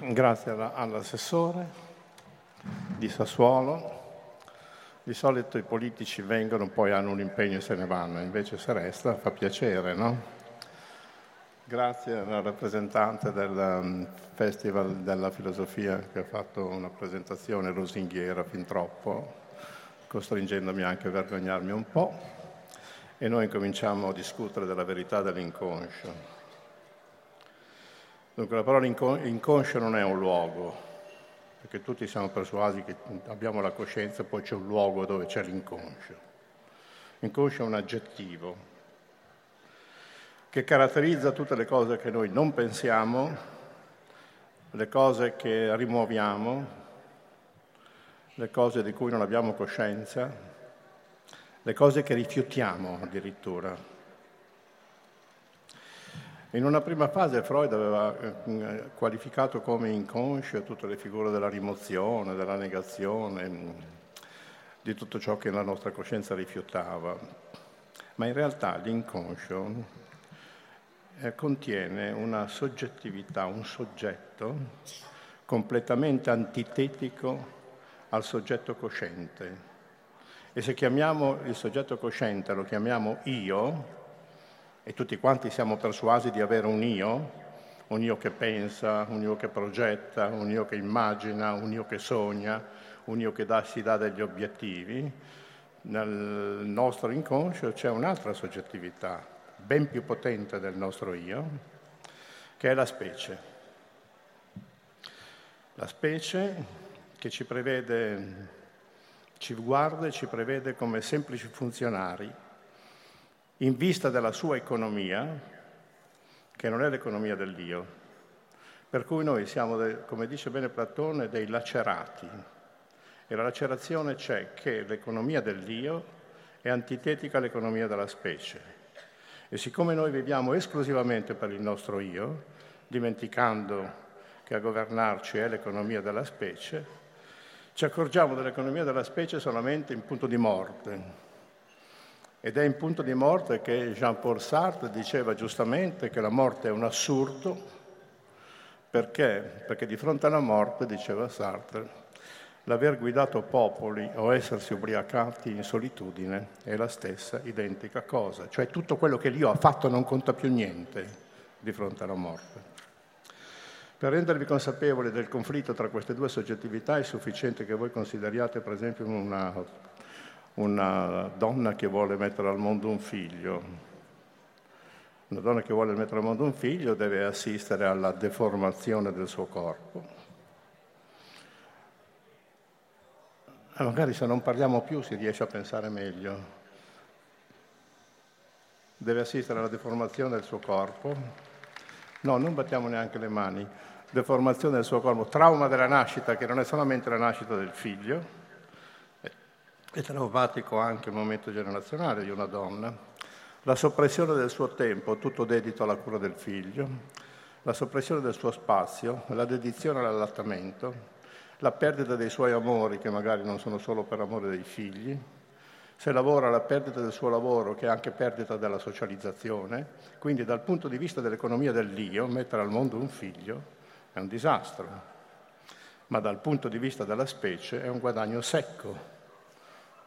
Grazie all'assessore di Sassuolo. Di solito i politici vengono, poi hanno un impegno e se ne vanno, invece se resta fa piacere, no? Grazie al rappresentante del um, Festival della Filosofia che ha fatto una presentazione lusinghiera fin troppo, costringendomi anche a vergognarmi un po'. E noi cominciamo a discutere della verità dell'inconscio. Dunque la parola inconscio non è un luogo, perché tutti siamo persuasi che abbiamo la coscienza, poi c'è un luogo dove c'è l'inconscio. Inconscio è un aggettivo che caratterizza tutte le cose che noi non pensiamo, le cose che rimuoviamo, le cose di cui non abbiamo coscienza, le cose che rifiutiamo addirittura. In una prima fase Freud aveva eh, qualificato come inconscio tutte le figure della rimozione, della negazione, mm, di tutto ciò che la nostra coscienza rifiutava. Ma in realtà l'inconscio eh, contiene una soggettività, un soggetto completamente antitetico al soggetto cosciente. E se chiamiamo il soggetto cosciente, lo chiamiamo io, e tutti quanti siamo persuasi di avere un io, un io che pensa, un io che progetta, un io che immagina, un io che sogna, un io che dà, si dà degli obiettivi, nel nostro inconscio c'è un'altra soggettività, ben più potente del nostro io, che è la specie. La specie che ci prevede, ci guarda e ci prevede come semplici funzionari in vista della sua economia, che non è l'economia dell'io. Per cui noi siamo, come dice bene Platone, dei lacerati. E la lacerazione c'è che l'economia dell'io è antitetica all'economia della specie. E siccome noi viviamo esclusivamente per il nostro io, dimenticando che a governarci è l'economia della specie, ci accorgiamo dell'economia della specie solamente in punto di morte, ed è in punto di morte che Jean-Paul Sartre diceva giustamente che la morte è un assurdo, perché? Perché di fronte alla morte, diceva Sartre, l'aver guidato popoli o essersi ubriacati in solitudine è la stessa identica cosa, cioè tutto quello che l'io ha fatto non conta più niente di fronte alla morte. Per rendervi consapevoli del conflitto tra queste due soggettività è sufficiente che voi consideriate per esempio una una donna che vuole mettere al mondo un figlio. Una donna che vuole mettere al mondo un figlio deve assistere alla deformazione del suo corpo. E magari se non parliamo più si riesce a pensare meglio. Deve assistere alla deformazione del suo corpo. No, non battiamo neanche le mani. Deformazione del suo corpo, trauma della nascita, che non è solamente la nascita del figlio, è traumatico anche il momento generazionale di una donna, la soppressione del suo tempo, tutto dedito alla cura del figlio, la soppressione del suo spazio, la dedizione all'allattamento, la perdita dei suoi amori, che magari non sono solo per amore dei figli, se lavora la perdita del suo lavoro, che è anche perdita della socializzazione, quindi dal punto di vista dell'economia dell'io, mettere al mondo un figlio è un disastro, ma dal punto di vista della specie è un guadagno secco,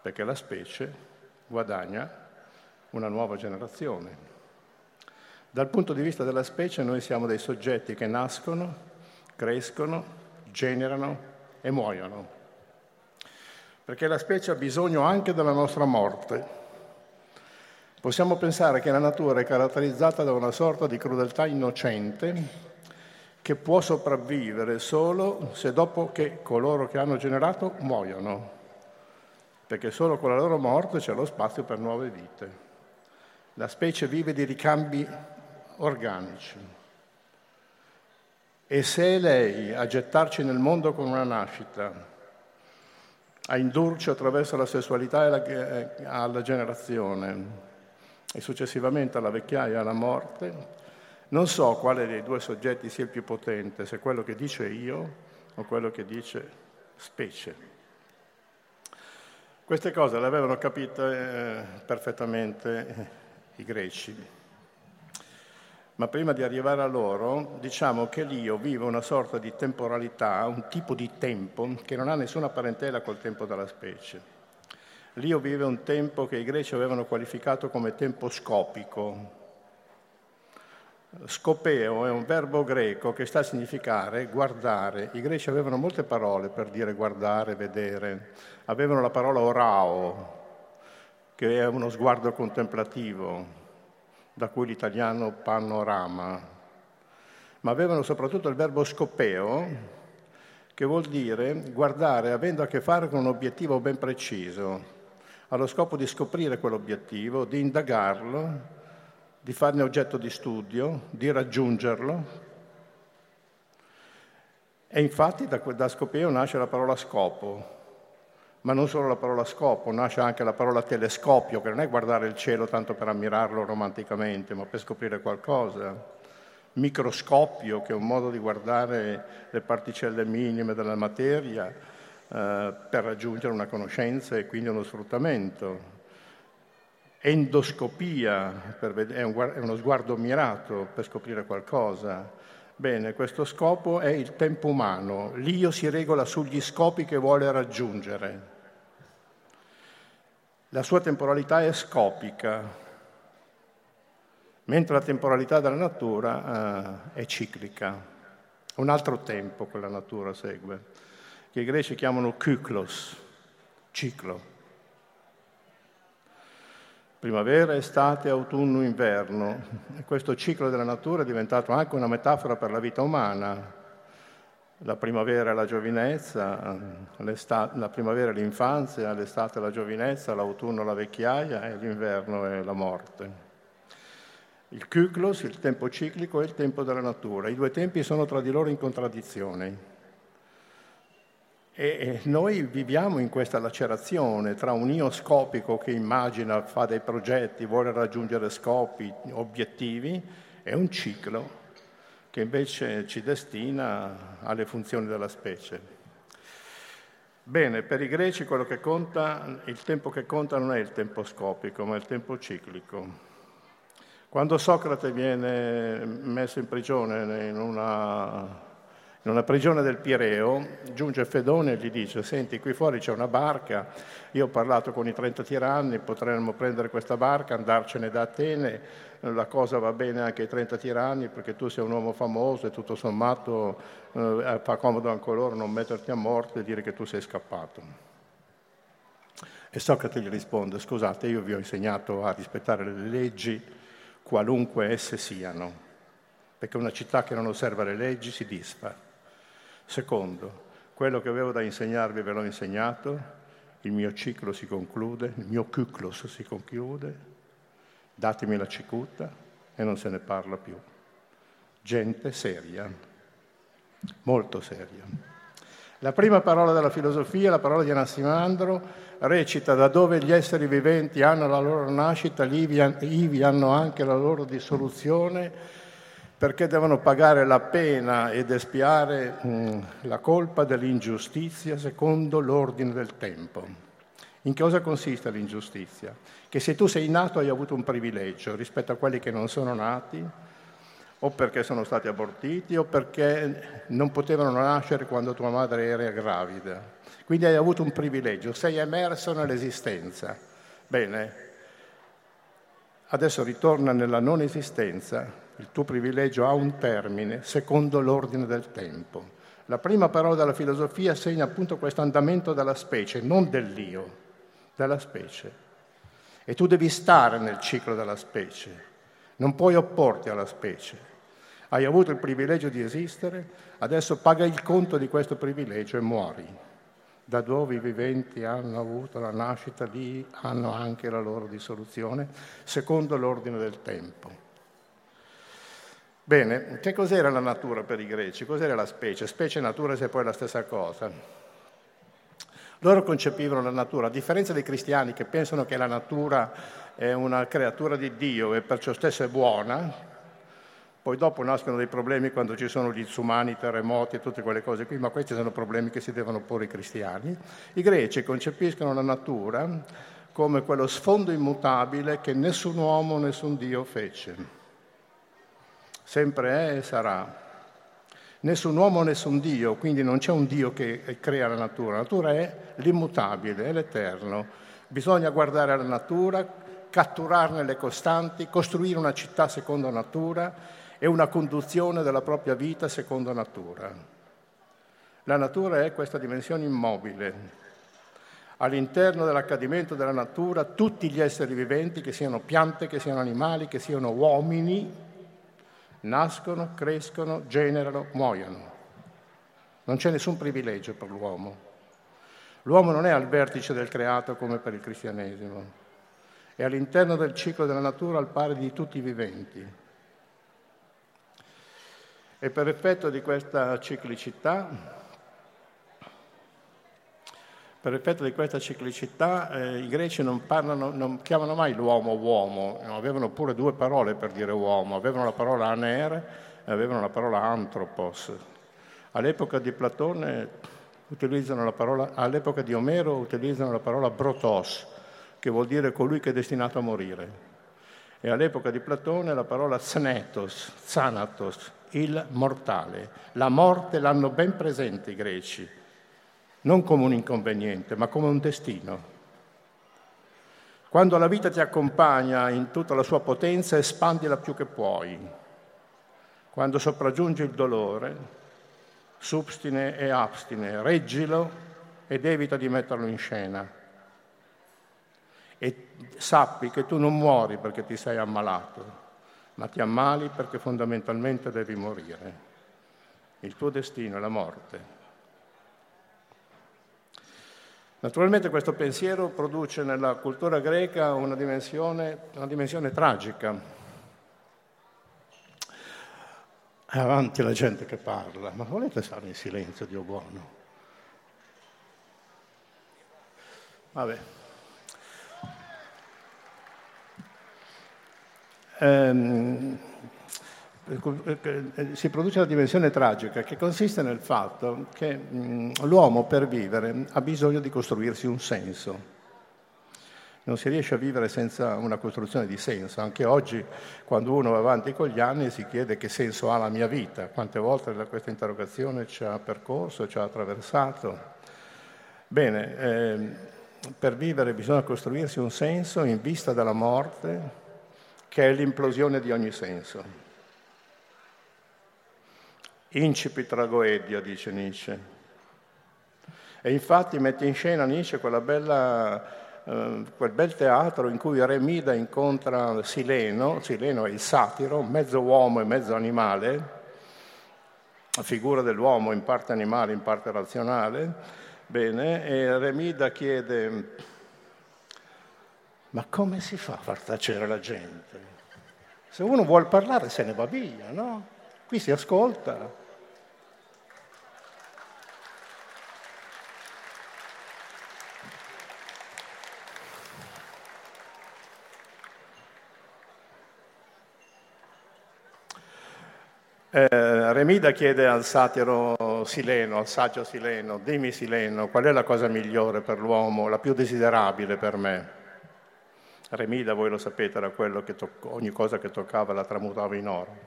perché la specie guadagna una nuova generazione. Dal punto di vista della specie noi siamo dei soggetti che nascono, crescono, generano e muoiono, perché la specie ha bisogno anche della nostra morte. Possiamo pensare che la natura è caratterizzata da una sorta di crudeltà innocente che può sopravvivere solo se dopo che coloro che hanno generato muoiono perché solo con la loro morte c'è lo spazio per nuove vite. La specie vive di ricambi organici. E se è lei a gettarci nel mondo con una nascita, a indurci attraverso la sessualità eh, alla generazione e successivamente alla vecchiaia e alla morte, non so quale dei due soggetti sia il più potente, se quello che dice io o quello che dice specie. Queste cose le avevano capite eh, perfettamente i greci. Ma prima di arrivare a loro, diciamo che l'io vive una sorta di temporalità, un tipo di tempo che non ha nessuna parentela col tempo della specie. L'io vive un tempo che i greci avevano qualificato come tempo scopico. Scopeo è un verbo greco che sta a significare guardare. I greci avevano molte parole per dire guardare, vedere. Avevano la parola orao, che è uno sguardo contemplativo, da cui l'italiano panorama. Ma avevano soprattutto il verbo scopeo, che vuol dire guardare avendo a che fare con un obiettivo ben preciso, allo scopo di scoprire quell'obiettivo, di indagarlo, di farne oggetto di studio, di raggiungerlo. E infatti da, da Scopio nasce la parola scopo, ma non solo la parola scopo, nasce anche la parola telescopio, che non è guardare il cielo tanto per ammirarlo romanticamente, ma per scoprire qualcosa. Microscopio, che è un modo di guardare le particelle minime della materia, eh, per raggiungere una conoscenza e quindi uno sfruttamento. Endoscopia è, un, è uno sguardo mirato per scoprire qualcosa. Bene, questo scopo è il tempo umano. L'io si regola sugli scopi che vuole raggiungere. La sua temporalità è scopica, mentre la temporalità della natura eh, è ciclica. Un altro tempo quella natura segue che i greci chiamano kyklos, ciclo. Primavera, estate, autunno, inverno. E questo ciclo della natura è diventato anche una metafora per la vita umana. La primavera è la giovinezza, la primavera è l'infanzia, l'estate è la giovinezza, l'autunno la vecchiaia e l'inverno è la morte. Il kyklos, il tempo ciclico, è il tempo della natura. I due tempi sono tra di loro in contraddizione. E noi viviamo in questa lacerazione tra un io scopico che immagina, fa dei progetti, vuole raggiungere scopi, obiettivi, e un ciclo che invece ci destina alle funzioni della specie. Bene, per i greci quello che conta, il tempo che conta non è il tempo scopico, ma il tempo ciclico. Quando Socrate viene messo in prigione in una in una prigione del Pireo, giunge Fedone e gli dice, senti, qui fuori c'è una barca, io ho parlato con i 30 tiranni, potremmo prendere questa barca, andarcene da Atene, la cosa va bene anche ai 30 tiranni perché tu sei un uomo famoso e tutto sommato eh, fa comodo anche loro non metterti a morte e dire che tu sei scappato. E Socrate gli risponde, scusate, io vi ho insegnato a rispettare le leggi, qualunque esse siano, perché una città che non osserva le leggi si disfa. Secondo, quello che avevo da insegnarvi ve l'ho insegnato, il mio ciclo si conclude, il mio ciclos si conclude, datemi la cicuta e non se ne parla più. Gente seria, molto seria. La prima parola della filosofia, la parola di Anassimandro, recita da dove gli esseri viventi hanno la loro nascita, ivi hanno anche la loro dissoluzione perché devono pagare la pena ed espiare mh, mm, la colpa dell'ingiustizia secondo l'ordine del tempo. In cosa consiste l'ingiustizia? Che se tu sei nato hai avuto un privilegio rispetto a quelli che non sono nati, o perché sono stati abortiti, o perché non potevano nascere quando tua madre era gravida. Quindi hai avuto un privilegio, sei emerso nell'esistenza. Bene, adesso ritorna nella non esistenza il tuo privilegio ha un termine secondo l'ordine del tempo. La prima parola della filosofia segna appunto questo andamento della specie, non dell'io, della specie. E tu devi stare nel ciclo della specie, non puoi opporti alla specie. Hai avuto il privilegio di esistere, adesso paga il conto di questo privilegio e muori. Da dove i viventi hanno avuto la nascita, lì hanno anche la loro dissoluzione, secondo l'ordine del tempo. Bene, che cos'era la natura per i greci? Cos'era la specie? Specie e natura se poi è la stessa cosa. Loro concepivano la natura, a differenza dei cristiani che pensano che la natura è una creatura di Dio e perciò stessa è buona, poi dopo nascono dei problemi quando ci sono gli insumani, i terremoti e tutte quelle cose qui, ma questi sono problemi che si devono porre i cristiani. I greci concepiscono la natura come quello sfondo immutabile che nessun uomo, nessun Dio fece sempre è e sarà. Nessun uomo, nessun Dio, quindi non c'è un Dio che crea la natura, la natura è l'immutabile, è l'eterno. Bisogna guardare alla natura, catturarne le costanti, costruire una città secondo natura e una conduzione della propria vita secondo natura. La natura è questa dimensione immobile. All'interno dell'accadimento della natura tutti gli esseri viventi, che siano piante, che siano animali, che siano uomini, nascono, crescono, generano, muoiono. Non c'è nessun privilegio per l'uomo. L'uomo non è al vertice del creato come per il cristianesimo, è all'interno del ciclo della natura al pari di tutti i viventi. E per effetto di questa ciclicità, per effetto di questa ciclicità eh, i greci non, parlano, non, chiamano mai l'uomo uomo, avevano pure due parole per dire uomo, avevano la parola aner e avevano la parola anthropos. All'epoca di Platone utilizzano la parola, all'epoca di Omero utilizzano la parola brotos, che vuol dire colui che è destinato a morire. E all'epoca di Platone la parola thnetos, thanatos, il mortale. La morte l'hanno ben presente i greci non come un inconveniente, ma come un destino. Quando la vita ti accompagna in tutta la sua potenza, espandila più che puoi. Quando sopraggiunge il dolore, substine e abstine, reggilo ed evita di metterlo in scena. E sappi che tu non muori perché ti sei ammalato, ma ti ammali perché fondamentalmente devi morire. Il tuo destino è la morte. Naturalmente questo pensiero produce nella cultura greca una dimensione, una dimensione tragica. È avanti la gente che parla, ma volete stare in silenzio, Dio buono? Vabbè. Ehm, si produce una dimensione tragica che consiste nel fatto che l'uomo per vivere ha bisogno di costruirsi un senso. Non si riesce a vivere senza una costruzione di senso. Anche oggi, quando uno va avanti con gli anni, si chiede che senso ha la mia vita. Quante volte questa interrogazione ci ha percorso, ci ha attraversato. Bene, eh, per vivere bisogna costruirsi un senso in vista della morte, che è l'implosione di ogni senso. Incipit tragoedia, dice Nietzsche. E infatti mette in scena Nietzsche bella, eh, quel bel teatro in cui Remida incontra Sileno, Sileno è il satiro, mezzo uomo e mezzo animale, la figura dell'uomo in parte animale, in parte razionale, bene, e Remida chiede, ma come si fa a far tacere la gente? Se uno vuole parlare se ne va via, no? Qui si ascolta, Eh, Remida chiede al satiro Sileno, al saggio Sileno, dimmi Sileno, qual è la cosa migliore per l'uomo, la più desiderabile per me? Remida, voi lo sapete, era quello che toc- ogni cosa che toccava la tramutava in oro.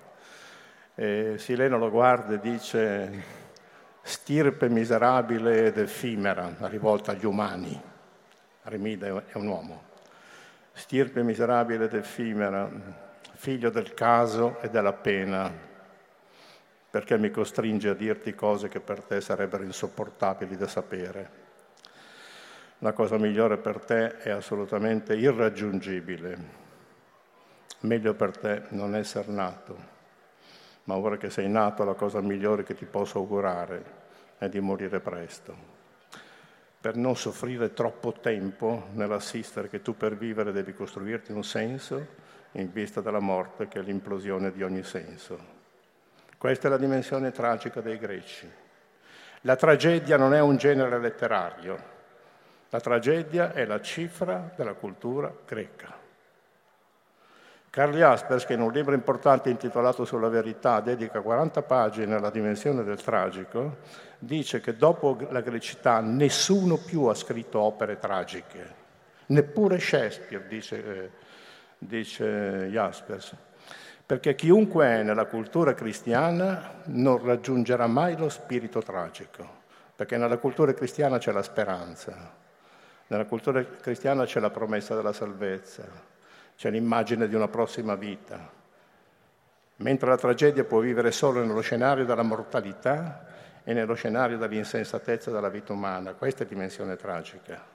E Sileno lo guarda e dice, stirpe miserabile ed effimera, rivolta agli umani. Remida è un uomo. Stirpe miserabile ed effimera, figlio del caso e della pena, perché mi costringe a dirti cose che per te sarebbero insopportabili da sapere. La cosa migliore per te è assolutamente irraggiungibile. Meglio per te non essere nato, ma ora che sei nato la cosa migliore che ti posso augurare è di morire presto, per non soffrire troppo tempo nell'assistere che tu per vivere devi costruirti un senso in vista della morte che è l'implosione di ogni senso. Questa è la dimensione tragica dei greci. La tragedia non è un genere letterario, la tragedia è la cifra della cultura greca. Karl Jaspers, che in un libro importante intitolato Sulla verità dedica 40 pagine alla dimensione del tragico, dice che dopo la grecità nessuno più ha scritto opere tragiche, neppure Shakespeare, dice, eh, dice Jaspers perché chiunque è nella cultura cristiana non raggiungerà mai lo spirito tragico, perché nella cultura cristiana c'è la speranza, nella cultura cristiana c'è la promessa della salvezza, c'è l'immagine di una prossima vita, mentre la tragedia può vivere solo nello scenario della mortalità e nello scenario dell'insensatezza della vita umana. Questa è dimensione tragica.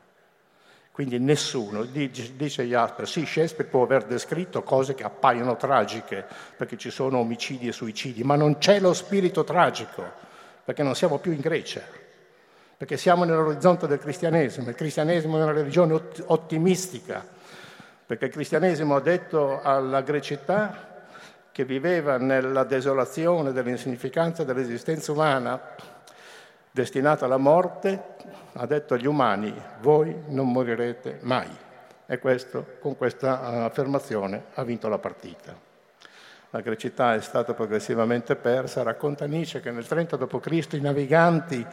Quindi nessuno, dice Jasper, sì, Shakespeare può aver descritto cose che appaiono tragiche, perché ci sono omicidi e suicidi, ma non c'è lo spirito tragico, perché non siamo più in Grecia, perché siamo nell'orizzonte del cristianesimo. Il cristianesimo è una religione ottimistica, perché il cristianesimo ha detto alla grecità che viveva nella desolazione dell'insignificanza dell'esistenza umana, destinata alla morte, ha detto agli umani, voi non morirete mai. E questo, con questa eh, affermazione ha vinto la partita. La grecità è stata progressivamente persa. Racconta Nietzsche che nel 30 d.C. i naviganti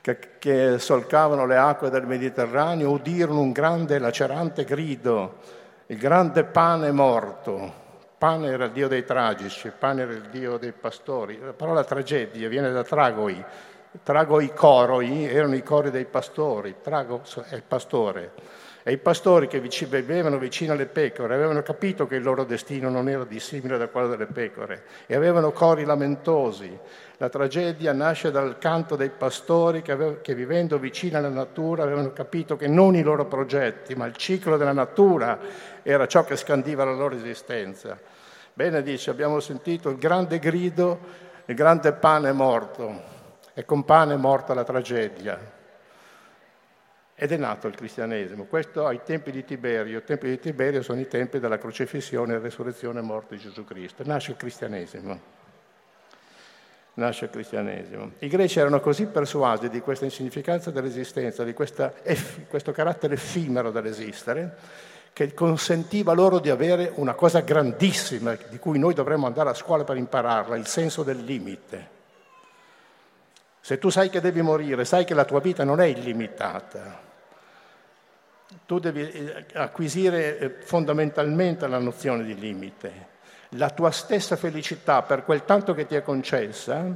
che, che solcavano le acque del Mediterraneo udirono un grande lacerante grido, il grande pane morto. Pane era il dio dei tragici, pane era il dio dei pastori. La parola tragedia viene da tragoi, Trago i coroi, erano i cori dei pastori, Trago è il pastore. E i pastori che vivevano vicino alle pecore avevano capito che il loro destino non era dissimile da quello delle pecore e avevano cori lamentosi. La tragedia nasce dal canto dei pastori che, avev- che vivendo vicino alla natura avevano capito che non i loro progetti, ma il ciclo della natura era ciò che scandiva la loro esistenza. Bene dice, abbiamo sentito il grande grido, il grande pane morto, e con pane è morta la tragedia. Ed è nato il cristianesimo. Questo ai tempi di Tiberio. I tempi di Tiberio sono i tempi della crocifissione, resurrezione e morte di Gesù Cristo. Nasce il cristianesimo. Nasce il cristianesimo. I greci erano così persuasi di questa insignificanza dell'esistenza, di questa, questo carattere effimero dell'esistere, che consentiva loro di avere una cosa grandissima di cui noi dovremmo andare a scuola per impararla, il senso del limite. Se tu sai che devi morire, sai che la tua vita non è illimitata. Tu devi eh, acquisire eh, fondamentalmente la nozione di limite. La tua stessa felicità, per quel tanto che ti è concessa,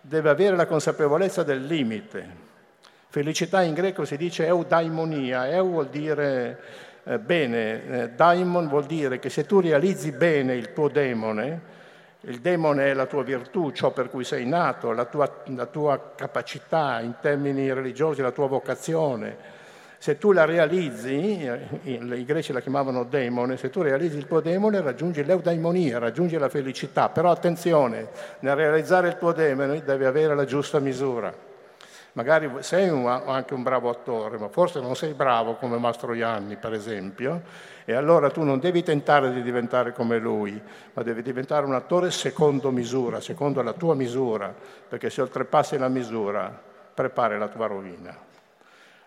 deve avere la consapevolezza del limite. Felicità in greco si dice eudaimonia, eu vuol dire eh, bene, daimon vuol dire che se tu realizzi bene il tuo demone, il demone è la tua virtù, ciò per cui sei nato, la tua, la tua capacità in termini religiosi, la tua vocazione. Se tu la realizzi, i greci la chiamavano demone, se tu realizzi il tuo demone raggiungi l'eudaimonia, raggiungi la felicità. Però attenzione, nel realizzare il tuo demone devi avere la giusta misura. Magari sei un, anche un bravo attore, ma forse non sei bravo come Mastro Ianni, per esempio, e allora tu non devi tentare di diventare come lui, ma devi diventare un attore secondo misura, secondo la tua misura, perché se oltrepassi la misura, prepari la tua rovina.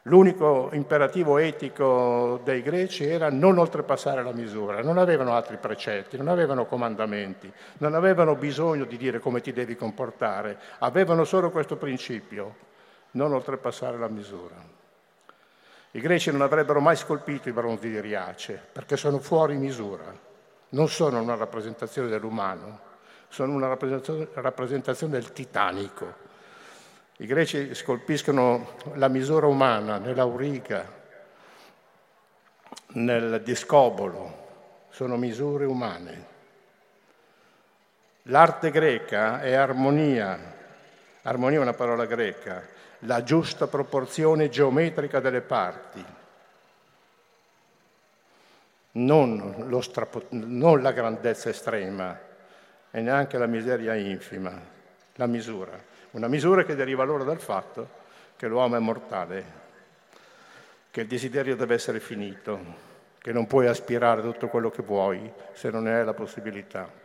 L'unico imperativo etico dei greci era non oltrepassare la misura, non avevano altri precetti, non avevano comandamenti, non avevano bisogno di dire come ti devi comportare, avevano solo questo principio, non oltrepassare la misura. I greci non avrebbero mai scolpito i bronzi di Riace perché sono fuori misura, non sono una rappresentazione dell'umano, sono una rappresentazione, del titanico. I greci scolpiscono la misura umana nell'auriga, nel discobolo, sono misure umane. L'arte greca è armonia, armonia è una parola greca, la giusta proporzione geometrica delle parti, non, strapo, non la grandezza estrema e neanche la miseria infima, la misura. Una misura che deriva allora dal fatto che l'uomo è mortale, che il desiderio deve essere finito, che non puoi aspirare tutto quello che vuoi se non ne hai la possibilità.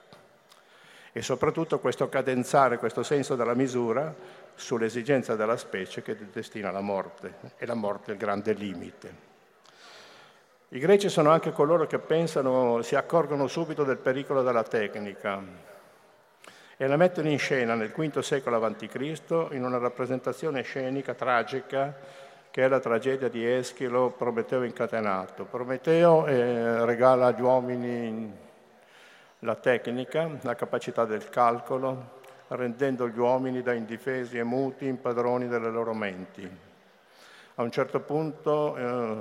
E soprattutto questo cadenzare, questo senso della misura sull'esigenza della specie che destina alla morte, e la morte è il grande limite. I greci sono anche coloro che pensano, si accorgono subito del pericolo della tecnica e la mettono in scena nel V secolo a.C. in una rappresentazione scenica tragica che è la tragedia di Eschilo, Prometeo incatenato. Prometeo eh, regala agli uomini la tecnica, la capacità del calcolo, rendendo gli uomini da indifesi e muti impadroni delle loro menti. A un certo punto eh,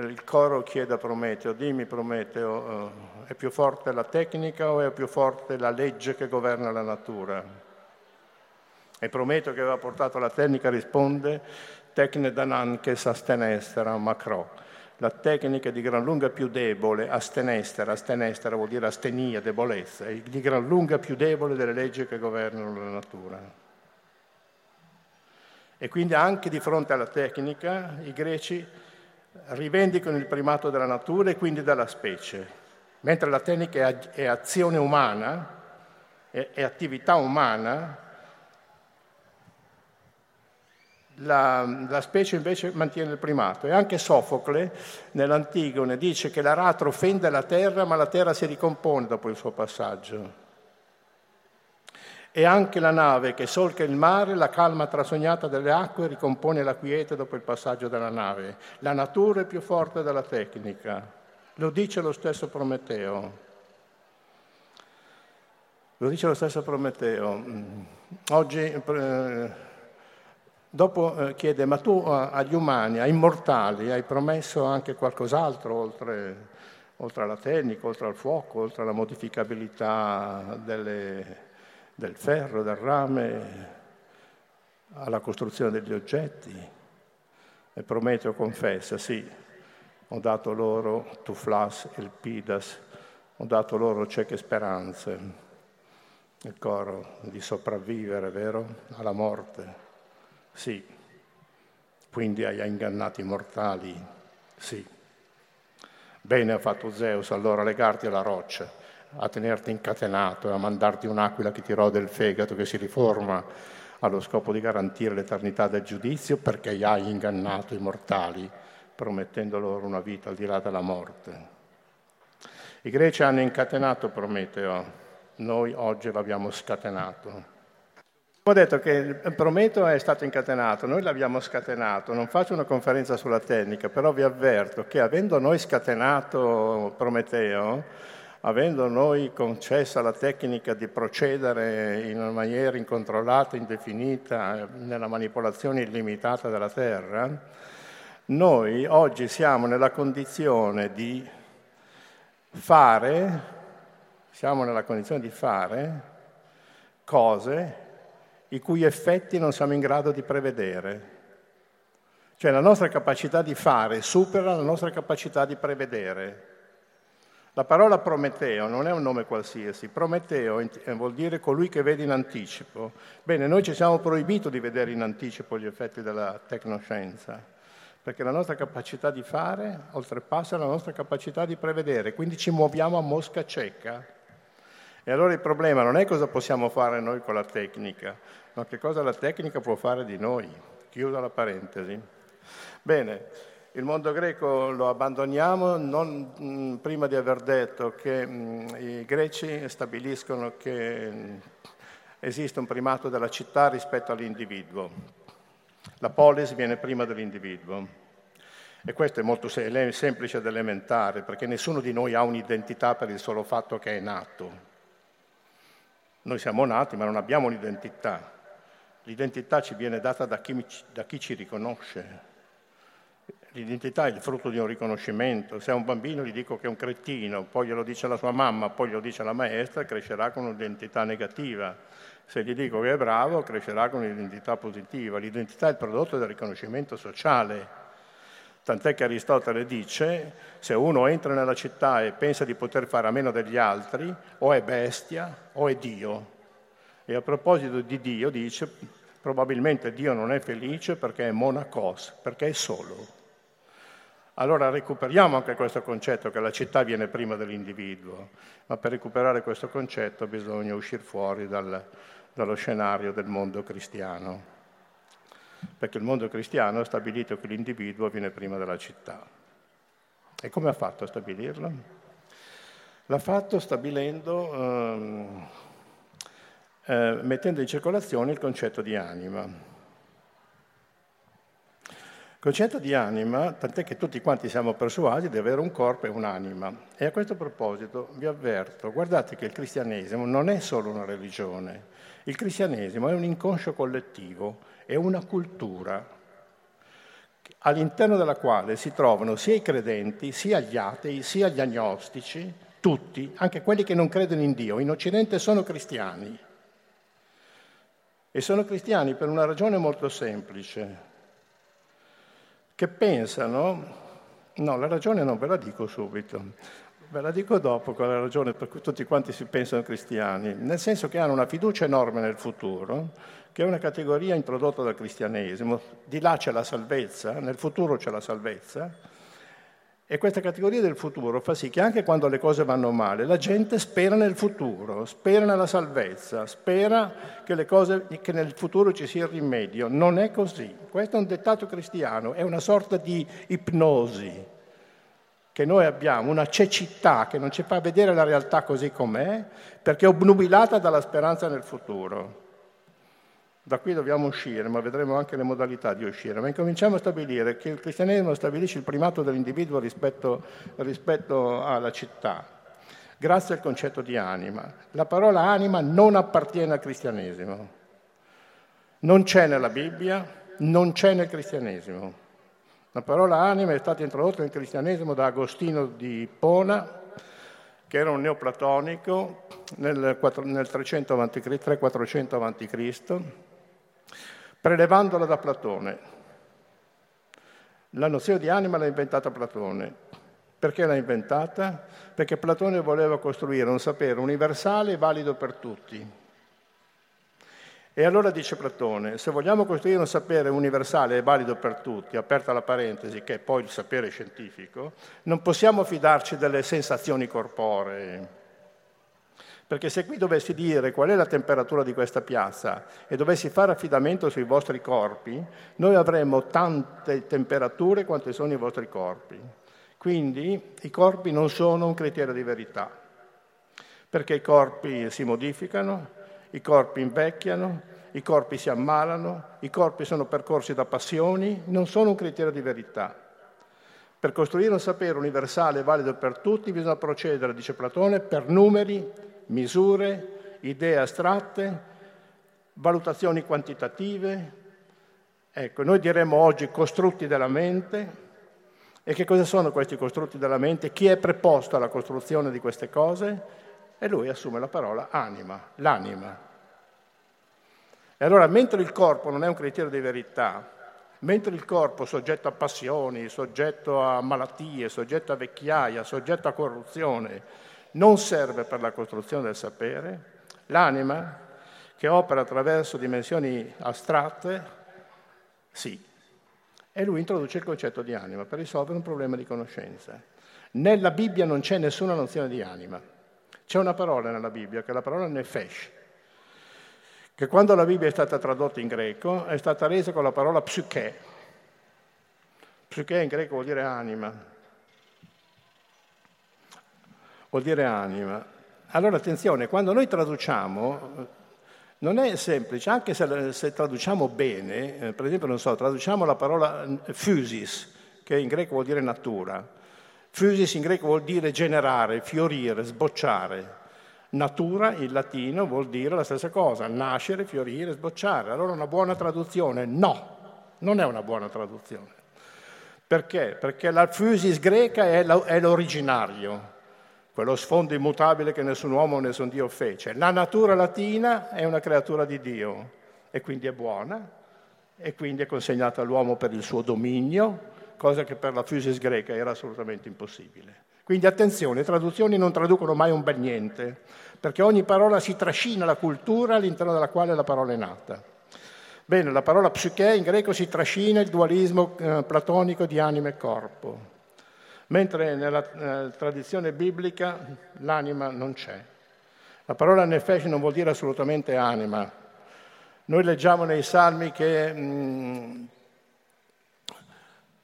il coro chiede a Prometeo, dimmi Prometeo, eh, è più forte la tecnica o è più forte la legge che governa la natura? E Prometeo che aveva portato la tecnica risponde, tecne danan che s'astenestera macro la tecnica è di gran lunga più debole, astenestera, astenestera vuol dire astenia, debolezza, è di gran lunga più debole delle leggi che governano la natura. E quindi anche di fronte alla tecnica i greci rivendicano il primato della natura e quindi della specie, mentre la tecnica è azione umana, è attività umana, la, la, specie invece mantiene il primato. E anche Sofocle nell'Antigone dice che l'aratro fende la terra, ma la terra si ricompone dopo il suo passaggio. E anche la nave che solca il mare, la calma trasognata delle acque, ricompone la quiete dopo il passaggio della nave. La natura è più forte della tecnica. Lo dice lo stesso Prometeo. Lo dice lo stesso Prometeo. Oggi eh, Dopo eh, chiede, ma tu eh, agli umani, ai mortali, hai promesso anche qualcos'altro oltre, oltre, alla tecnica, oltre al fuoco, oltre alla modificabilità delle, del ferro, del rame, alla costruzione degli oggetti? E Prometeo confessa, sì, ho dato loro tuflas il pidas, ho dato loro cieche speranze, il coro di sopravvivere, vero? Alla morte. Sì. Quindi hai ingannato i mortali? Sì. Bene ha fatto Zeus allora a legarti alla roccia, a tenerti incatenato e a mandarti un'aquila che ti rode il fegato che si riforma allo scopo di garantire l'eternità del giudizio perché hai ingannato i mortali, promettendo loro una vita al di là della morte. I greci hanno incatenato Prometeo, noi oggi l'abbiamo scatenato. Ho detto che Prometeo è stato incatenato, noi l'abbiamo scatenato, non faccio una conferenza sulla tecnica, però vi avverto che avendo noi scatenato Prometeo, avendo noi concessa la tecnica di procedere in una maniera incontrollata, indefinita, nella manipolazione illimitata della Terra, noi oggi siamo nella condizione di fare, siamo nella condizione di fare cose i cui effetti non siamo in grado di prevedere. Cioè la nostra capacità di fare supera la nostra capacità di prevedere. La parola Prometeo non è un nome qualsiasi, Prometeo eh, vuol dire colui che vede in anticipo. Bene, noi ci siamo proibito di vedere in anticipo gli effetti della tecnoscienza, perché la nostra capacità di fare oltrepassa la nostra capacità di prevedere, quindi ci muoviamo a mosca cieca. E allora il problema non è cosa possiamo fare noi con la tecnica, ma che cosa la tecnica può fare di noi. Chiudo la parentesi. Bene, il mondo greco lo abbandoniamo non mh, mm, prima di aver detto che mh, mm, i greci stabiliscono che mh, mm, esiste un primato della città rispetto all'individuo. La polis viene prima dell'individuo. E questo è molto semplice ed elementare, perché nessuno di noi ha un'identità per il solo fatto che è nato. Noi siamo nati, ma non abbiamo un'identità. L'identità ci viene data da chi, da chi ci riconosce. L'identità è il frutto di un riconoscimento. Se a un bambino gli dico che è un cretino, poi glielo dice la sua mamma, poi glielo dice la maestra, crescerà con un'identità negativa. Se gli dico che è bravo, crescerà con un'identità positiva. L'identità è il prodotto del riconoscimento sociale. Tant'è che Aristotele dice, se uno entra nella città e pensa di poter fare a meno degli altri, o è bestia o è Dio. E a proposito di Dio dice, probabilmente Dio non è felice perché è monacos, perché è solo. Allora recuperiamo anche questo concetto che la città viene prima dell'individuo, ma per recuperare questo concetto bisogna uscire fuori dal, dallo scenario del mondo cristiano, perché il mondo cristiano ha stabilito che l'individuo viene prima della città. E come ha fatto a stabilirlo? L'ha fatto stabilendo... Um, eh, mettendo in circolazione il concetto di anima. concetto di anima, tant'è che tutti quanti siamo persuasi di avere un corpo e un'anima. E a questo proposito vi avverto, guardate che il cristianesimo non è solo una religione, il cristianesimo è un inconscio collettivo, è una cultura all'interno della quale si trovano sia i credenti, sia gli atei, sia gli agnostici, tutti, anche quelli che non credono in Dio. In Occidente sono cristiani. E sono cristiani per una ragione molto semplice, che pensano, no, la ragione non ve la dico subito, ve la dico dopo qual è la ragione per cui tutti quanti si pensano cristiani, nel senso che hanno una fiducia enorme nel futuro, che è una categoria introdotta dal cristianesimo, di là c'è la salvezza, nel futuro c'è la salvezza, e questa categoria del futuro fa sì che anche quando le cose vanno male, la gente spera nel futuro, spera nella salvezza, spera che, cose, che nel futuro ci sia il rimedio. Non è così. Questo è un dettato cristiano, è una sorta di ipnosi che noi abbiamo, una cecità che non ci fa vedere la realtà così com'è, perché è obnubilata dalla speranza nel futuro. Da qui dobbiamo uscire, ma vedremo anche le modalità di uscire. Ma incominciamo a stabilire che il cristianesimo stabilisce il primato dell'individuo rispetto, rispetto alla città, grazie al concetto di anima. La parola anima non appartiene al cristianesimo. Non c'è nella Bibbia, non c'è nel cristianesimo. La parola anima è stata introdotta nel cristianesimo da Agostino di Pona, che era un neoplatonico nel, 300 a.C., 300-400 a.C., prelevandola da Platone. La nozione di anima l'ha inventata Platone. Perché l'ha inventata? Perché Platone voleva costruire un sapere universale e valido per tutti. E allora dice Platone, se vogliamo costruire un sapere universale e valido per tutti, aperta la parentesi, che è poi il sapere scientifico, non possiamo fidarci delle sensazioni corporee perché se qui dovessi dire qual è la temperatura di questa piazza e dovessi fare affidamento sui vostri corpi, noi avremmo tante temperature quante sono i vostri corpi. Quindi i corpi non sono un criterio di verità, perché i corpi si modificano, i corpi invecchiano, i corpi si ammalano, i corpi sono percorsi da passioni, non sono un criterio di verità. Per costruire un sapere universale e valido per tutti bisogna procedere, dice Platone, per numeri misure, idee astratte, valutazioni quantitative. Ecco, noi diremmo oggi costrutti della mente. E che cosa sono questi costrutti della mente? Chi è preposto alla costruzione di queste cose? E lui assume la parola anima, l'anima. E allora, mentre il corpo non è un criterio di verità, mentre il corpo soggetto a passioni, soggetto a malattie, soggetto a vecchiaia, soggetto a corruzione, non serve per la costruzione del sapere, l'anima, che opera attraverso dimensioni astratte, sì. E lui introduce il concetto di anima per risolvere un problema di conoscenza. Nella Bibbia non c'è nessuna nozione di anima. C'è una parola nella Bibbia, che è la parola nefesh, che quando la Bibbia è stata tradotta in greco è stata resa con la parola psyche. Psyche in greco vuol dire anima, vuol dire anima. Allora attenzione, quando noi traduciamo, non è semplice, anche se, se traduciamo bene, eh, per esempio, non so, traduciamo la parola physis, che in greco vuol dire natura. Physis in greco vuol dire generare, fiorire, sbocciare. Natura in latino vuol dire la stessa cosa, nascere, fiorire, sbocciare. Allora una buona traduzione? No, non è una buona traduzione. Perché? Perché la physis greca è l'originario, quello sfondo immutabile che nessun uomo, nessun Dio fece. La natura latina è una creatura di Dio e quindi è buona e quindi è consegnata all'uomo per il suo dominio, cosa che per la physis greca era assolutamente impossibile. Quindi attenzione, le traduzioni non traducono mai un bel niente, perché ogni parola si trascina la cultura all'interno della quale la parola è nata. Bene, la parola psiche in greco si trascina il dualismo eh, platonico di anima e corpo mentre nella eh, tradizione biblica l'anima non c'è. La parola nefesh non vuol dire assolutamente anima. Noi leggiamo nei salmi che mh, mm,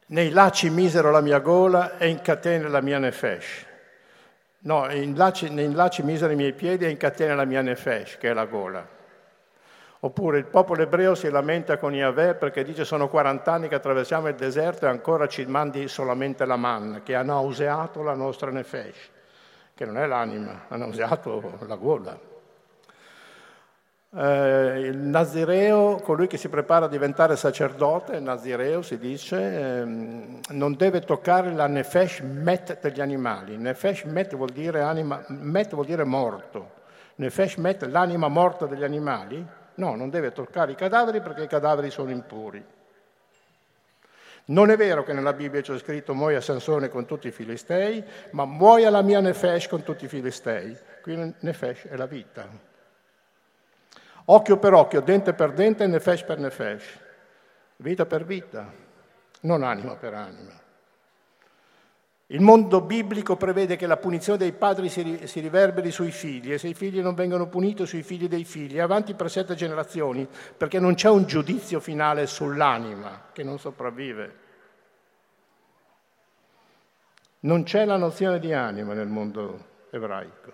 nei lacci misero la mia gola e in catene la mia nefesh. No, in lacci, nei lacci misero i miei piedi e in catene la mia nefesh, che è la gola. Oppure il popolo ebreo si lamenta con Yahweh perché dice sono 40 anni che attraversiamo il deserto e ancora ci mandi solamente la manna, che ha nauseato la nostra nefesh, che non è l'anima, ha nauseato la gola. Eh, il Nazireo, colui che si prepara a diventare sacerdote, il Nazireo si dice, ehm, non deve toccare la nefesh met degli animali. Nefesh met vuol dire, anima, met vuol dire morto. Nefesh met l'anima morta degli animali No, non deve toccare i cadaveri perché i cadaveri sono impuri. Non è vero che nella Bibbia c'è scritto muoia Sansone con tutti i filistei, ma muoia la mia Nefesh con tutti i filistei. Qui Nefesh è la vita. Occhio per occhio, dente per dente, Nefesh per Nefesh. Vita per vita, non anima per anima. Il mondo biblico prevede che la punizione dei padri si, riverberi sui figli e se i figli non vengono puniti sui figli dei figli, avanti per sette generazioni, perché non c'è un giudizio finale sull'anima che non sopravvive. Non c'è la nozione di anima nel mondo ebraico,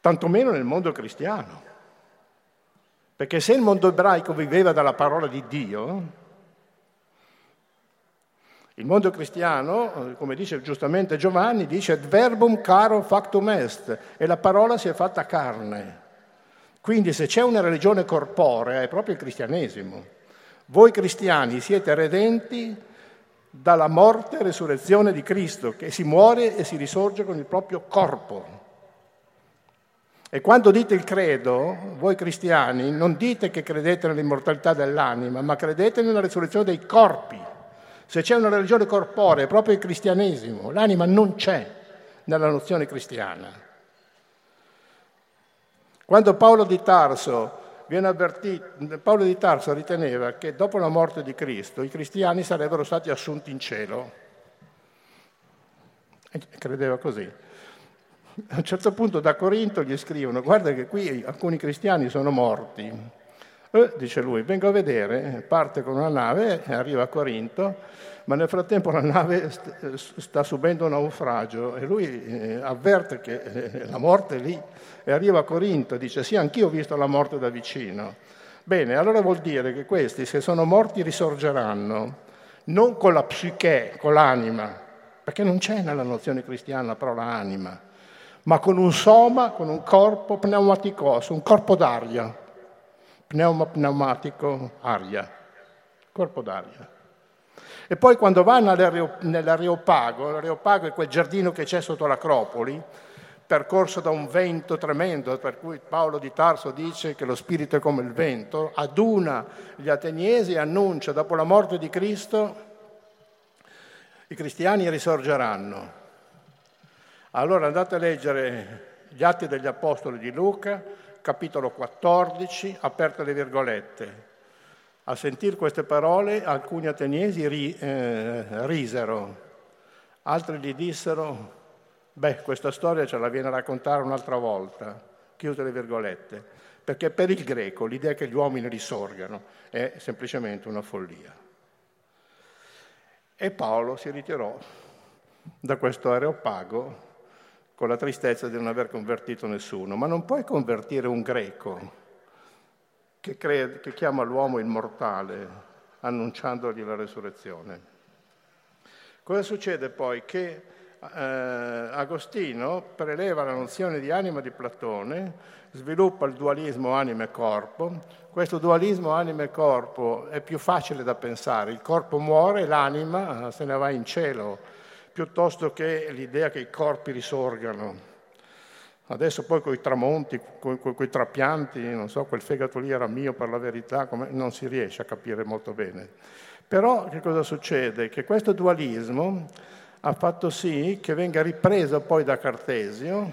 tantomeno nel mondo cristiano, perché se il mondo ebraico viveva dalla parola di Dio, il mondo cristiano, eh, come dice giustamente Giovanni, dice verbum caro factum est e la parola si è fatta carne. Quindi se c'è una religione corporea è proprio il cristianesimo. Voi cristiani siete redenti dalla morte e resurrezione di Cristo, che si muore e si risorge con il proprio corpo. E quando dite il credo, voi cristiani, non dite che credete nell'immortalità dell'anima, ma credete nella risurrezione dei corpi. Se c'è una religione corporea, è proprio il cristianesimo, l'anima non c'è nella nozione cristiana. Quando Paolo di Tarso viene avvertito, Paolo di Tarso riteneva che dopo la morte di Cristo i cristiani sarebbero stati assunti in cielo. E credeva così. A un certo punto da Corinto gli scrivono, guarda che qui alcuni cristiani sono morti, eh, dice lui, vengo a vedere, parte con una nave, arriva a Corinto, ma nel frattempo la nave sta subendo un naufragio e lui eh, avverte che eh, la morte è lì e arriva a Corinto, dice sì, anch'io ho visto la morte da vicino. Bene, allora vuol dire che questi, se sono morti, risorgeranno, non con la psiche, con l'anima, perché non c'è nella nozione cristiana la parola anima, ma con un soma, con un corpo pneumaticos, un corpo d'aria pneuma, pneumatico, aria, corpo d'aria. E poi quando vanno nell'Areopago, l'Areopago è quel giardino che c'è sotto l'Acropoli, percorso da un vento tremendo, per cui Paolo di Tarso dice che lo spirito è come il vento, aduna gli ateniesi e annuncia dopo la morte di Cristo i cristiani risorgeranno. Allora andate a leggere gli atti degli Apostoli di Luca, capitolo 14, aperte le virgolette. A sentire queste parole alcuni ateniesi ri, eh, risero, altri gli dissero, beh, questa storia ce la viene a raccontare un'altra volta, chiuse le virgolette, perché per il greco l'idea che gli uomini risorgano è semplicemente una follia. E Paolo si ritirò da questo aeropago con la tristezza di non aver convertito nessuno, ma non puoi convertire un greco che, crede, che chiama l'uomo immortale annunciandogli la resurrezione. Cosa succede poi? Che eh, Agostino preleva la nozione di anima di Platone, sviluppa il dualismo anima e corpo. Questo dualismo anima e corpo è più facile da pensare, il corpo muore, l'anima se ne va in cielo piuttosto che l'idea che i corpi risorgano. Adesso poi con i tramonti, con i trapianti, non so, quel fegato lì era mio per la verità, non si riesce a capire molto bene. Però che cosa succede? Che questo dualismo ha fatto sì che venga ripreso poi da Cartesio,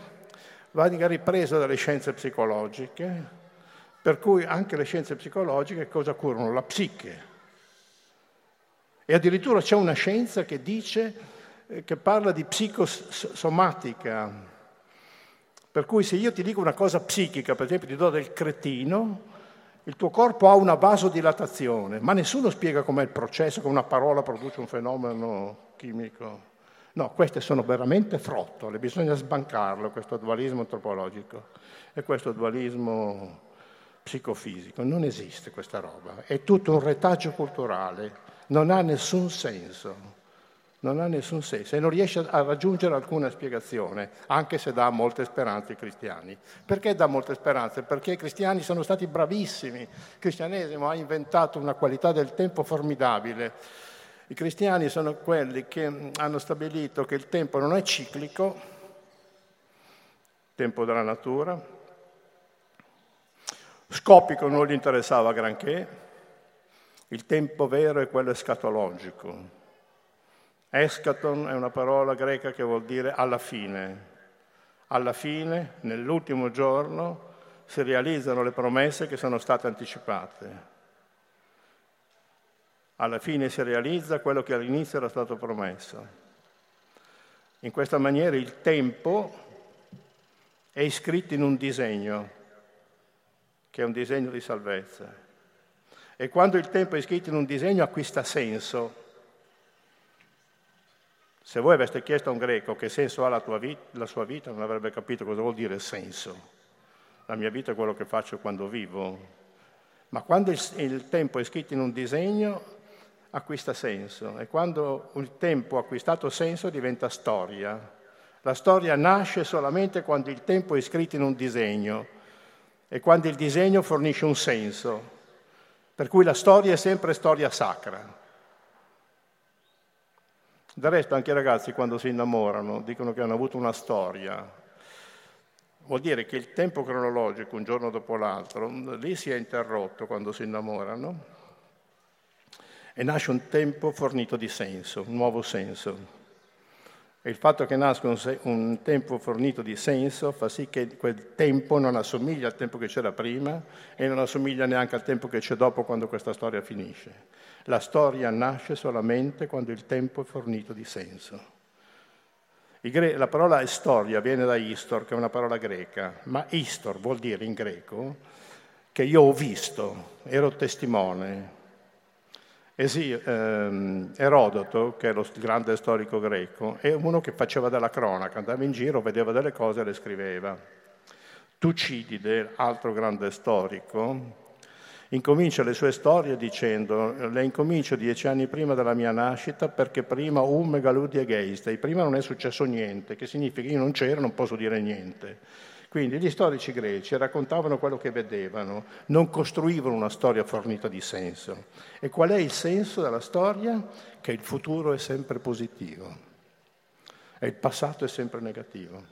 venga ripreso dalle scienze psicologiche, per cui anche le scienze psicologiche cosa curano? La psiche. E addirittura c'è una scienza che dice che parla di psicosomatica. Per cui se io ti dico una cosa psichica, per esempio ti do del cretino, il tuo corpo ha una vasodilatazione, ma nessuno spiega com'è il processo che una parola produce un fenomeno chimico. No, queste sono veramente frottole, bisogna sbancarlo, questo dualismo antropologico e questo dualismo psicofisico. Non esiste questa roba, è tutto un retaggio culturale, non ha nessun senso non ha nessun senso e non riesce a raggiungere alcuna spiegazione, anche se dà molte speranze ai cristiani. Perché dà molte speranze? Perché i cristiani sono stati bravissimi. Il cristianesimo ha inventato una qualità del tempo formidabile. I cristiani sono quelli che hanno stabilito che il tempo non è ciclico, tempo della natura, scopico non gli interessava granché, il tempo vero è quello escatologico, Eschaton è una parola greca che vuol dire alla fine. Alla fine, nell'ultimo giorno, si realizzano le promesse che sono state anticipate. Alla fine si realizza quello che all'inizio era stato promesso. In questa maniera il tempo è iscritto in un disegno, che è un disegno di salvezza. E quando il tempo è iscritto in un disegno acquista senso, se voi aveste chiesto a un greco che senso ha la, vita, la sua vita, non avrebbe capito cosa vuol dire senso. La mia vita è quello che faccio quando vivo. Ma quando il, il tempo è scritto in un disegno, acquista senso. E quando il tempo ha acquistato senso, diventa storia. La storia nasce solamente quando il tempo è scritto in un disegno e quando il disegno fornisce un senso. Per cui la storia è sempre storia sacra. Del resto anche i ragazzi quando si innamorano dicono che hanno avuto una storia. Vuol dire che il tempo cronologico, un giorno dopo l'altro, lì si è interrotto quando si innamorano e nasce un tempo fornito di senso, un nuovo senso. Il fatto che nasca un, tempo fornito di senso fa sì che quel tempo non assomiglia al tempo che c'era prima e non assomiglia neanche al tempo che c'è dopo quando questa storia finisce. La storia nasce solamente quando il tempo è fornito di senso. La parola storia viene da istor, che è una parola greca, ma istor vuol dire in greco che io ho visto, ero testimone. Esi, ehm, Erodoto, che è lo grande storico greco, è uno che faceva della cronaca, andava in giro, vedeva delle cose e le scriveva. Tucidide, altro grande storico, Incomincia le sue storie dicendo, le incomincio dieci anni prima della mia nascita perché prima un megaludi e geiste, prima non è successo niente, che significa che io non c'ero, non posso dire niente. Quindi gli storici greci raccontavano quello che vedevano, non costruivano una storia fornita di senso. E qual è il senso della storia? Che il futuro è sempre positivo e il passato è sempre negativo.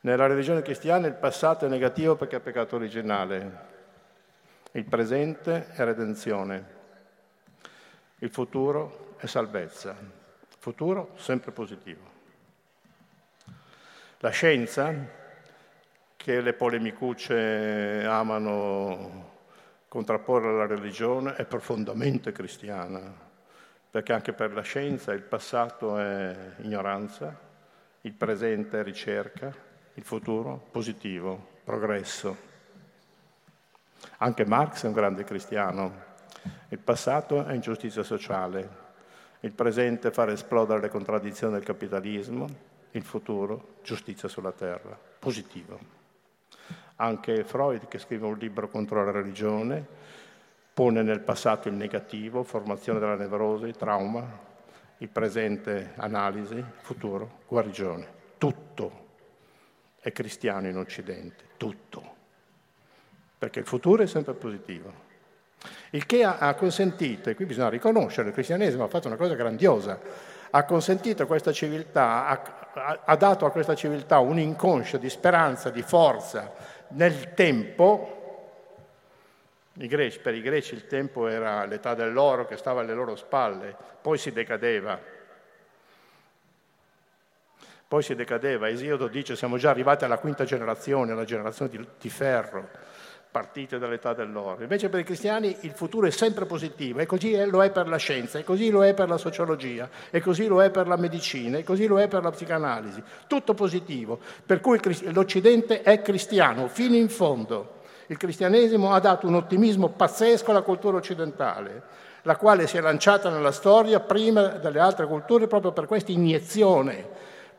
Nella religione cristiana il passato è negativo perché è peccato originale, il presente è redenzione, il futuro è salvezza, futuro sempre positivo. La scienza, che le polemicucce amano contrapporre alla religione, è profondamente cristiana, perché anche per la scienza il passato è ignoranza, il presente è ricerca, il futuro positivo, progresso. Anche Marx è un grande cristiano. Il passato è ingiustizia sociale, il presente è far esplodere le contraddizioni del capitalismo, il futuro giustizia sulla terra, positivo. Anche Freud, che scrive un libro contro la religione, pone nel passato il negativo, formazione della nevrosi, trauma, il presente analisi, futuro guarigione. Tutto è cristiano in Occidente, tutto perché il futuro è sempre positivo. Il che ha consentito, e qui bisogna riconoscere, il cristianesimo ha fatto una cosa grandiosa, ha consentito a questa civiltà, ha, dato a questa civiltà un'inconscia di speranza, di forza nel tempo. I greci, per i greci il tempo era l'età dell'oro che stava alle loro spalle, poi si decadeva. Poi si decadeva, Esiodo dice siamo già arrivati alla quinta generazione, alla generazione di, di ferro partite dall'età dell'oro. Invece per i cristiani il futuro è sempre positivo e così lo è per la scienza, e così lo è per la sociologia, e così lo è per la medicina, e così lo è per la psicanalisi. Tutto positivo. Per cui l'Occidente è cristiano fino in fondo. Il cristianesimo ha dato un ottimismo pazzesco alla cultura occidentale. la quale si è lanciata nella storia prima delle altre culture proprio per questa iniezione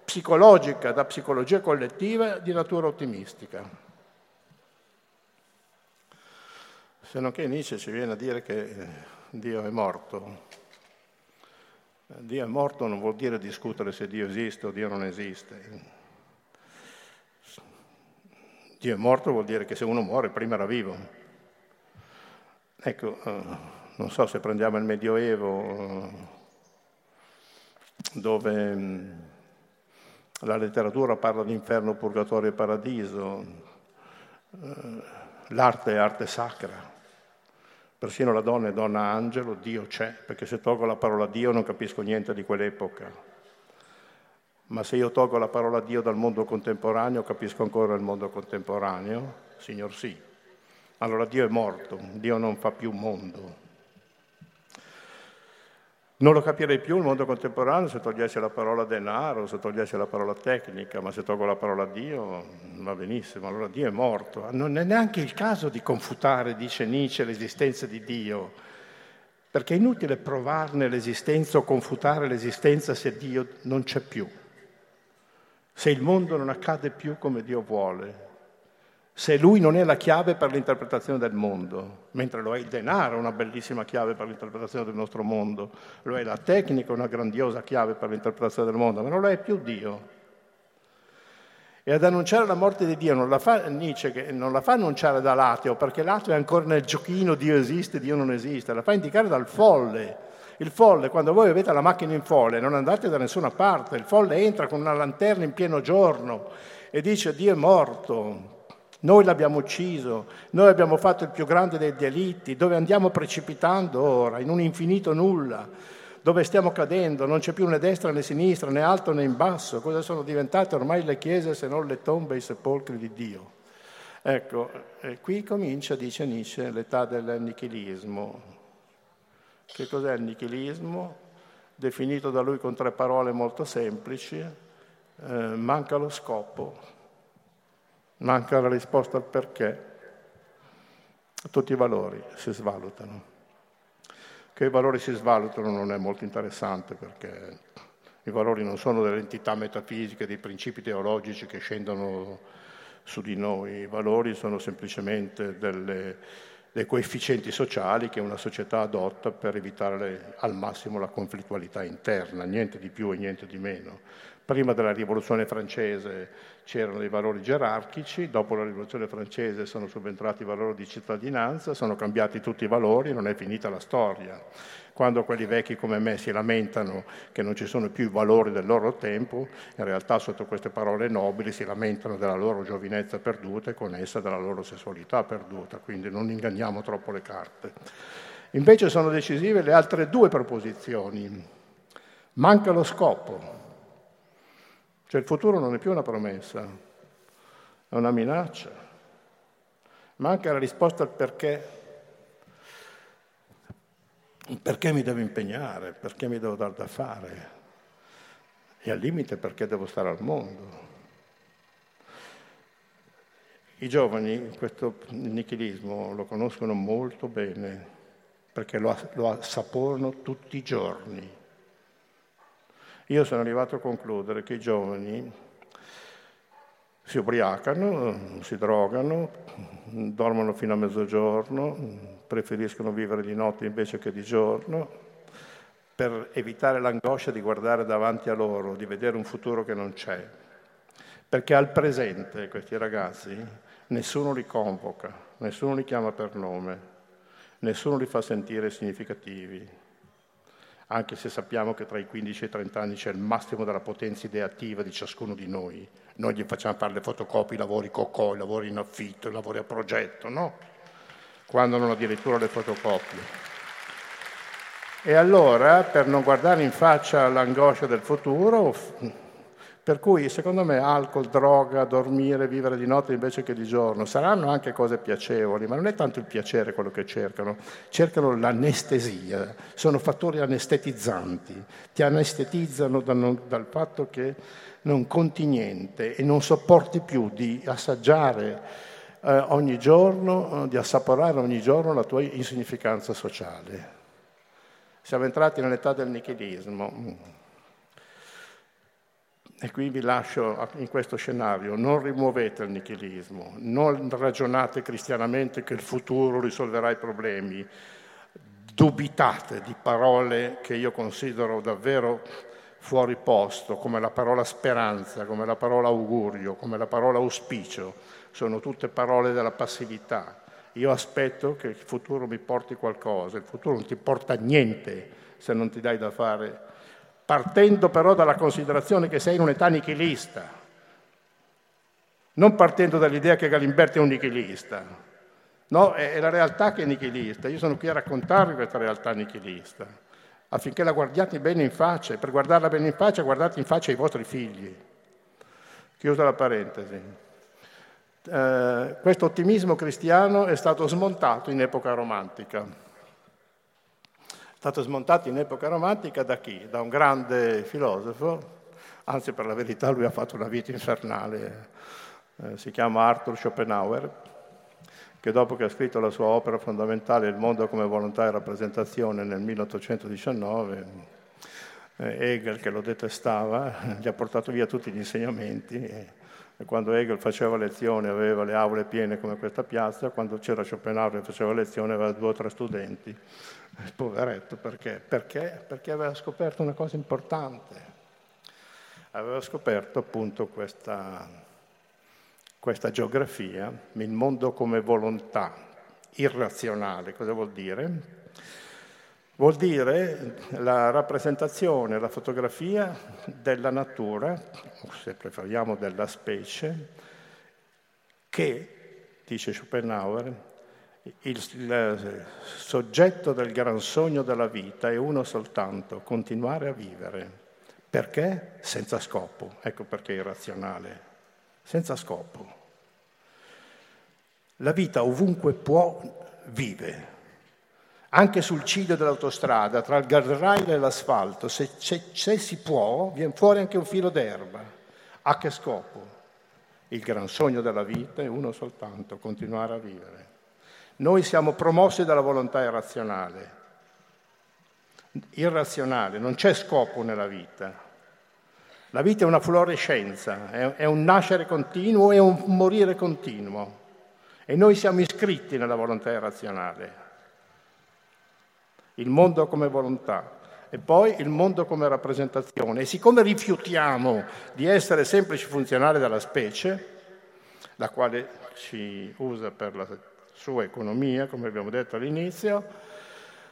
psicologica, da psicologia collettiva, di natura ottimistica. Se non che Nietzsche ci viene a dire che eh, Dio è morto. Dio è morto non vuol dire discutere se Dio esiste o Dio non esiste. Dio è morto vuol dire che se uno muore prima era vivo. Ecco, eh, non so se prendiamo il Medioevo, eh, dove mm, la letteratura parla di inferno, purgatorio e paradiso, l'arte è arte sacra. Persino la donna è donna angelo, Dio c'è, perché se tolgo la parola Dio non capisco niente di quell'epoca. Ma se io tolgo la parola Dio dal mondo contemporaneo, capisco ancora il mondo contemporaneo? Signor sì. Allora Dio è morto, Dio non fa più mondo. Non lo capirei più il mondo contemporaneo se togliesse la parola denaro, se togliesse la parola tecnica, ma se tolgo la parola Dio va benissimo, allora Dio è morto. Non è neanche il caso di confutare, dice Nietzsche, l'esistenza di Dio, perché è inutile provarne l'esistenza o confutare l'esistenza se Dio non c'è più se il mondo non accade più come Dio vuole, se lui non è la chiave per l'interpretazione del mondo, mentre lo è il denaro, una bellissima chiave per l'interpretazione del nostro mondo, lo è la tecnica, una grandiosa chiave per l'interpretazione del mondo, ma non lo è più Dio. E ad annunciare la morte di Dio non la fa Nietzsche, che non la fa annunciare dall'ateo, perché l'ateo è ancora nel giochino Dio esiste, Dio non esiste, la fa indicare dal folle, il folle, quando voi avete la macchina in folle, non andate da nessuna parte, il folle entra con una lanterna in pieno giorno e dice Dio è morto, noi l'abbiamo ucciso, noi abbiamo fatto il più grande dei delitti, dove andiamo precipitando ora, in un infinito nulla, dove stiamo cadendo, non c'è più né destra né sinistra, né alto né in basso, cosa sono diventate ormai le chiese se non le tombe e i sepolcri di Dio? Ecco, qui comincia, dice Nietzsche, l'età del nichilismo, che cos'è il nichilismo? Definito da lui con tre parole molto semplici, eh, manca lo scopo, manca la risposta al perché. Tutti i valori si svalutano. Che i valori si svalutano non è molto interessante perché i valori non sono delle entità metafisiche, dei principi teologici che scendono su di noi, i valori sono semplicemente delle dei coefficienti sociali che una società adotta per evitare al massimo la conflittualità interna, niente di più e niente di meno. Prima della rivoluzione francese c'erano i valori gerarchici, dopo la rivoluzione francese sono subentrati i valori di cittadinanza, sono cambiati tutti i valori, non è finita la storia. Quando quelli vecchi come me si lamentano che non ci sono più i valori del loro tempo, in realtà sotto queste parole nobili si lamentano della loro giovinezza perduta e con essa della loro sessualità perduta, quindi non inganniamo troppo le carte. Invece sono decisive le altre due proposizioni. Manca lo scopo, cioè il futuro non è più una promessa, è una minaccia. Manca la risposta al perché perché mi devo impegnare, perché mi devo dar da fare e al limite perché devo stare al mondo. I giovani questo nichilismo lo conoscono molto bene perché lo, lo assaporano tutti i giorni. Io sono arrivato a concludere che i giovani si ubriacano, si drogano, dormono fino a mezzogiorno, preferiscono vivere di notte invece che di giorno, per evitare l'angoscia di guardare davanti a loro, di vedere un futuro che non c'è. Perché al presente questi ragazzi nessuno li convoca, nessuno li chiama per nome, nessuno li fa sentire significativi, anche se sappiamo che tra i 15 e i 30 anni c'è il massimo della potenza ideativa di ciascuno di noi. Noi gli facciamo fare le fotocopie, i lavori cocò, i lavori in affitto, i lavori a progetto, no? quando non addirittura le fotocopie. E allora, per non guardare in faccia l'angoscia del futuro, per cui secondo me alcol, droga, dormire, vivere di notte invece che di giorno, saranno anche cose piacevoli, ma non è tanto il piacere quello che cercano, cercano l'anestesia, sono fattori anestetizzanti, ti anestetizzano dal, dal fatto che non conti niente e non sopporti più di assaggiare eh, ogni giorno, eh, di assaporare ogni giorno la tua insignificanza sociale. Siamo entrati nell'età del nichilismo. E qui vi lascio in questo scenario, non rimuovete il nichilismo, non ragionate cristianamente che il futuro risolverà i problemi, dubitate di parole che io considero davvero fuori posto, come la parola speranza, come la parola augurio, come la parola auspicio, sono tutte parole della passività. Io aspetto che il futuro mi porti qualcosa, il futuro non ti porta niente se non ti dai da fare partendo però dalla considerazione che sei in un'età nichilista, non partendo dall'idea che Galimberti è un nichilista. No, è la realtà che è nichilista. Io sono qui a raccontarvi questa realtà nichilista, affinché la guardiate bene in faccia. E per guardarla bene in faccia, guardate in faccia i vostri figli. Chiusa la parentesi. Eh, questo ottimismo cristiano è stato smontato in epoca romantica stato smontato in epoca romantica da chi? Da un grande filosofo, anzi per la verità lui ha fatto una vita infernale, eh, si chiama Arthur Schopenhauer, che dopo che ha scritto la sua opera fondamentale Il mondo come volontà e rappresentazione nel 1819, eh, Hegel che lo detestava, gli ha portato via tutti gli insegnamenti. E, e quando Hegel faceva lezione aveva le aule piene come questa piazza, quando c'era Schopenhauer che faceva lezione aveva due o tre studenti. Poveretto, perché? Perché? Perché aveva scoperto una cosa importante. Aveva scoperto appunto questa, questa geografia, il mondo come volontà irrazionale. Cosa vuol dire? Vuol dire la rappresentazione, la fotografia della natura, o se preferiamo della specie, che, dice Schopenhauer, il, il soggetto del gran sogno della vita è uno soltanto, continuare a vivere. Perché? Senza scopo. Ecco perché è irrazionale. Senza scopo. La vita ovunque può vive, anche sul ciglio dell'autostrada, tra il guardrail e l'asfalto, se, se si può, viene fuori anche un filo d'erba. A che scopo? Il gran sogno della vita è uno soltanto, continuare a vivere. Noi siamo promossi dalla volontà irrazionale. Irrazionale, non c'è scopo nella vita. La vita è una fluorescenza, è un nascere continuo e un morire continuo. E noi siamo iscritti nella volontà irrazionale il mondo come volontà e poi il mondo come rappresentazione. E siccome rifiutiamo di essere semplici funzionari della specie, la quale ci usa per la sua economia, come abbiamo detto all'inizio,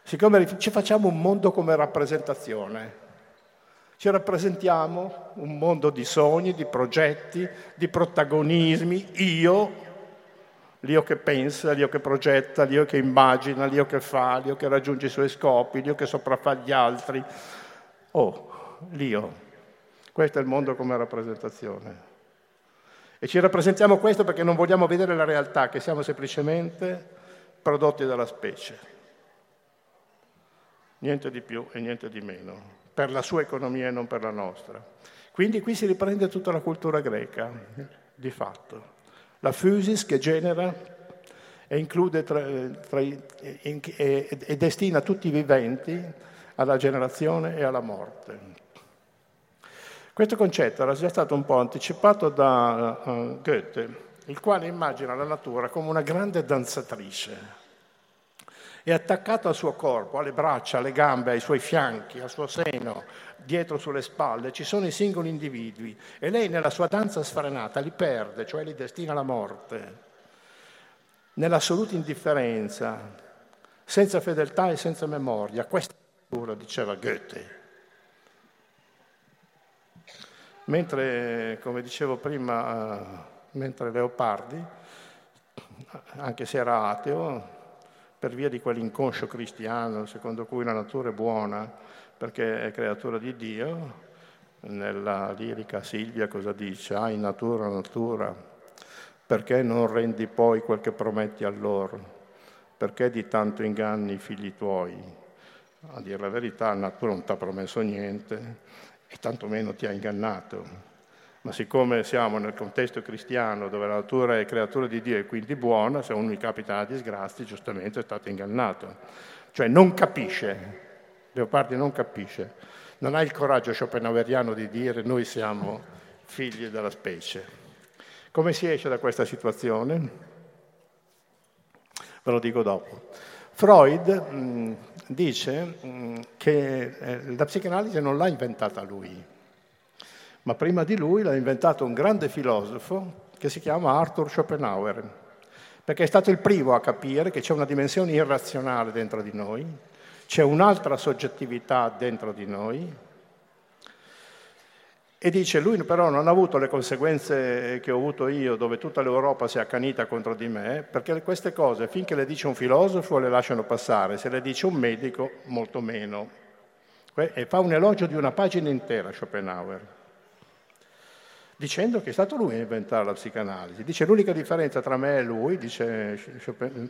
siccome ci facciamo un mondo come rappresentazione, ci rappresentiamo un mondo di sogni, di progetti, di protagonismi, io, l'io che pensa, l'io che progetta, l'io che immagina, l'io che fa, l'io che raggiunge i suoi scopi, l'io che sopraffa gli altri. Oh, l'io. Questo è il mondo come rappresentazione. E ci rappresentiamo questo perché non vogliamo vedere la realtà, che siamo semplicemente prodotti dalla specie. Niente di più e niente di meno, per la sua economia e non per la nostra. Quindi qui si riprende tutta la cultura greca, di fatto la fusis che genera e include tra, tra, e, e, e destina tutti i viventi alla generazione e alla morte. Questo concetto era già stato un po' anticipato da uh, Goethe, il quale immagina la natura come una grande danzatrice. È attaccato al suo corpo, alle braccia, alle gambe, ai suoi fianchi, al suo seno, dietro sulle spalle, ci sono i singoli individui e lei nella sua danza sfrenata li perde, cioè li destina alla morte, nell'assoluta indifferenza, senza fedeltà e senza memoria. Questa natura, diceva Goethe. Mentre, come dicevo prima, eh, mentre Leopardi, anche se era ateo, per via di quell'inconscio cristiano secondo cui la natura è buona, perché è creatura di Dio. Nella lirica Silvia cosa dice? Ah, in natura, natura, perché non rendi poi quel che prometti a loro? Perché di tanto inganni i figli tuoi? A dire la verità, la natura non ti ha promesso niente e tantomeno ti ha ingannato. Ma siccome siamo nel contesto cristiano dove la natura è creatura di Dio e quindi buona, se uno gli capita la disgrazia, giustamente è stato ingannato. Cioè non capisce Leopardi non capisce, non ha il coraggio schopenhaueriano di dire noi siamo figli della specie. Come si esce da questa situazione? Ve lo dico dopo. Freud mh, dice mh, che eh, la psicanalisi non l'ha inventata lui, ma prima di lui l'ha inventato un grande filosofo che si chiama Arthur Schopenhauer, perché è stato il primo a capire che c'è una dimensione irrazionale dentro di noi, c'è un'altra soggettività dentro di noi e dice, lui però non ha avuto le conseguenze che ho avuto io, dove tutta l'Europa si è accanita contro di me, perché queste cose, finché le dice un filosofo, le lasciano passare, se le dice un medico, molto meno. E fa un elogio di una pagina intera Schopenhauer, dicendo che è stato lui a inventare la psicanalisi. Dice l'unica differenza tra me e lui, dice,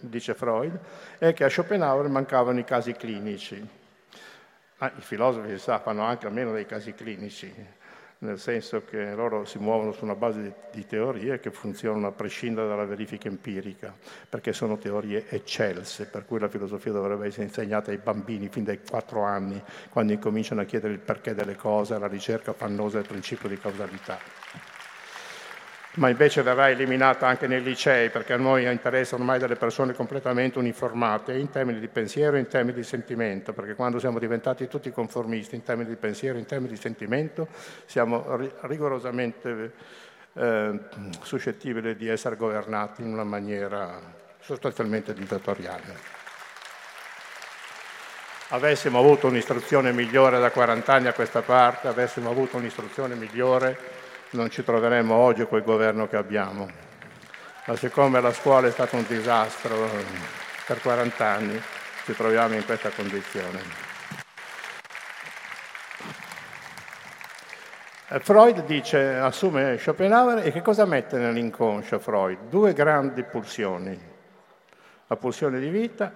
dice Freud, è che a Schopenhauer mancavano i casi clinici. Ah, I filosofi, si sa, fanno anche almeno dei casi clinici nel senso che loro si muovono su una base di, teorie che funzionano a prescindere dalla verifica empirica, perché sono teorie eccelse, per cui la filosofia dovrebbe essere insegnata ai bambini fin dai quattro anni, quando incominciano a chiedere il perché delle cose, alla ricerca fannosa del principio di causalità ma invece verrà eliminata anche nei licei perché a noi interessa ormai delle persone completamente uniformate in termini di pensiero e in termini di sentimento, perché quando siamo diventati tutti conformisti in termini di pensiero e in termini di sentimento siamo rigorosamente eh, suscettibili di essere governati in una maniera sostanzialmente dittatoriale. Avessimo avuto un'istruzione migliore da 40 anni a questa parte, avessimo avuto un'istruzione migliore non ci troveremmo oggi col governo che abbiamo. Ma siccome la scuola è stato un disastro per 40 anni, ci troviamo in questa condizione. Freud dice, assume Schopenhauer e che cosa mette nell'inconscio Freud? Due grandi pulsioni, la pulsione di vita,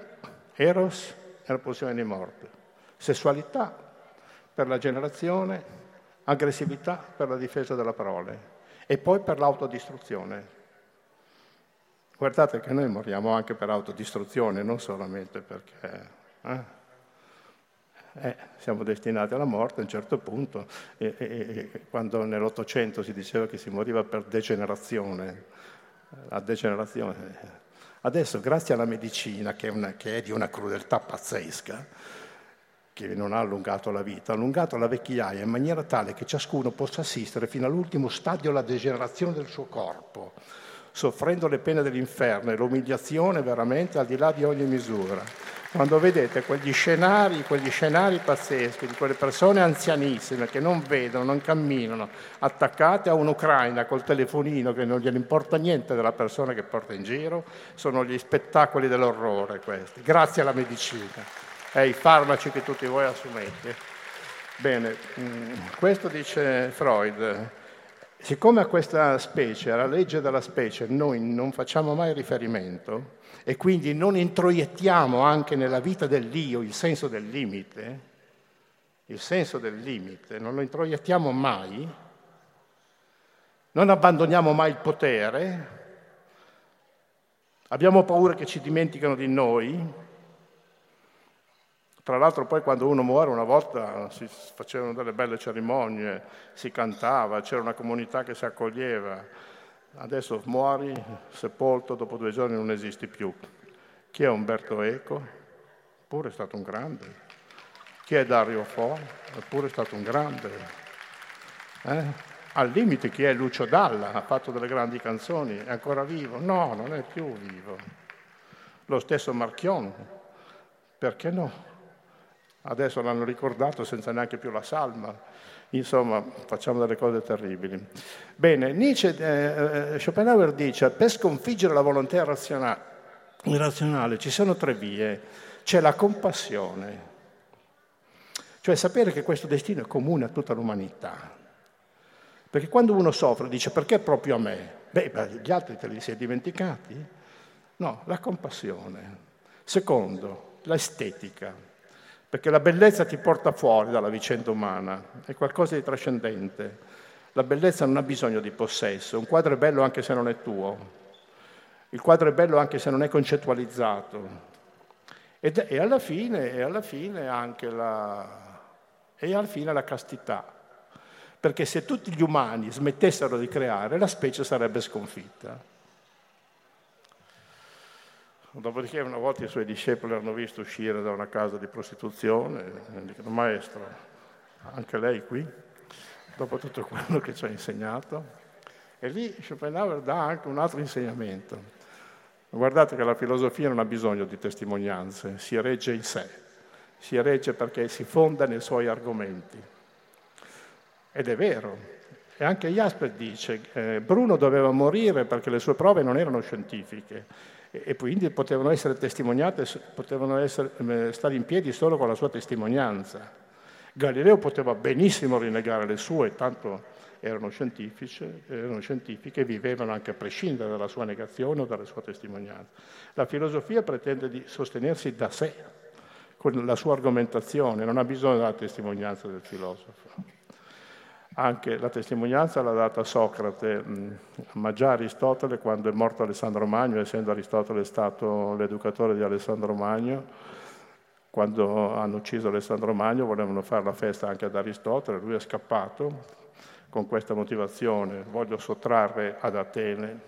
Eros, e la pulsione di morte. Sessualità per la generazione, aggressività per la difesa della parole e poi per l'autodistruzione. Guardate che noi moriamo anche per autodistruzione, non solamente perché eh, eh, siamo destinati alla morte a un certo punto. E, e, quando nell'Ottocento si diceva che si moriva per degenerazione, la degenerazione. Adesso, grazie alla medicina, che è, una, che è di una crudeltà pazzesca, che non ha allungato la vita, ha allungato la vecchiaia in maniera tale che ciascuno possa assistere fino all'ultimo stadio alla degenerazione del suo corpo, soffrendo le pene dell'inferno e l'umiliazione veramente al di là di ogni misura. Quando vedete quegli scenari, quegli scenari pazzeschi di quelle persone anzianissime che non vedono, non camminano, attaccate a un'Ucraina col telefonino che non gliene importa niente della persona che porta in giro, sono gli spettacoli dell'orrore questi, grazie alla medicina e i farmaci che tutti voi assumete. Bene, mm, questo dice Freud. Siccome a questa specie, alla legge della specie, noi non facciamo mai riferimento e quindi non introiettiamo anche nella vita dell'io il senso del limite, il senso del limite, non lo introiettiamo mai, non abbandoniamo mai il potere, abbiamo paura che ci dimenticano di noi, tra l'altro poi quando uno muore una volta si facevano delle belle cerimonie, si cantava, c'era una comunità che si accoglieva. Adesso muori, sepolto, dopo due giorni non esisti più. Chi è Umberto Eco? Pure è stato un grande. Chi è Dario Fo? Eppure è stato un grande. Eh? Al limite chi è Lucio Dalla? Ha fatto delle grandi canzoni, è ancora vivo? No, non è più vivo. Lo stesso Marchion, perché no? Adesso l'hanno ricordato senza neanche più la salma. Insomma, facciamo delle cose terribili. Bene, Nietzsche, eh, eh Schopenhauer dice, per sconfiggere la volontà irrazionale, ci sono tre vie. C'è la compassione, cioè sapere che questo destino è comune a tutta l'umanità. Perché quando uno soffre dice perché proprio a me? Beh, gli altri te li sei dimenticati? No, la compassione. Secondo, l'estetica perché la bellezza ti porta fuori dalla vicenda umana, è qualcosa di trascendente. La bellezza non ha bisogno di possesso, un quadro è bello anche se non è tuo, il quadro è bello anche se non è concettualizzato. Ed, e, alla fine, e alla fine anche la, e alla fine la castità. Perché se tutti gli umani smettessero di creare, la specie sarebbe sconfitta. Dopodiché una volta i suoi discepoli l'hanno visto uscire da una casa di prostituzione e dicono, maestro, anche lei qui, dopo tutto quello che ci ha insegnato. E lì Schopenhauer dà anche un altro insegnamento. Guardate che la filosofia non ha bisogno di testimonianze, si regge in sé, si regge perché si fonda nei suoi argomenti. Ed è vero. E anche Jasper dice, eh, Bruno doveva morire perché le sue prove non erano scientifiche e quindi potevano essere testimoniate, potevano essere, eh, stare in piedi solo con la sua testimonianza. Galileo poteva benissimo rinnegare le sue, tanto erano scientifiche, erano scientifiche vivevano anche a prescindere dalla sua negazione o dalla sua testimonianza. La filosofia pretende di sostenersi da sé, con la sua argomentazione, non ha bisogno della testimonianza del filosofo. Anche la testimonianza l'ha data Socrate, ma già Aristotele, quando è morto Alessandro Magno, essendo Aristotele stato l'educatore di Alessandro Magno, quando hanno ucciso Alessandro Magno volevano fare la festa anche ad Aristotele, lui è scappato con questa motivazione, voglio sottrarre ad Atene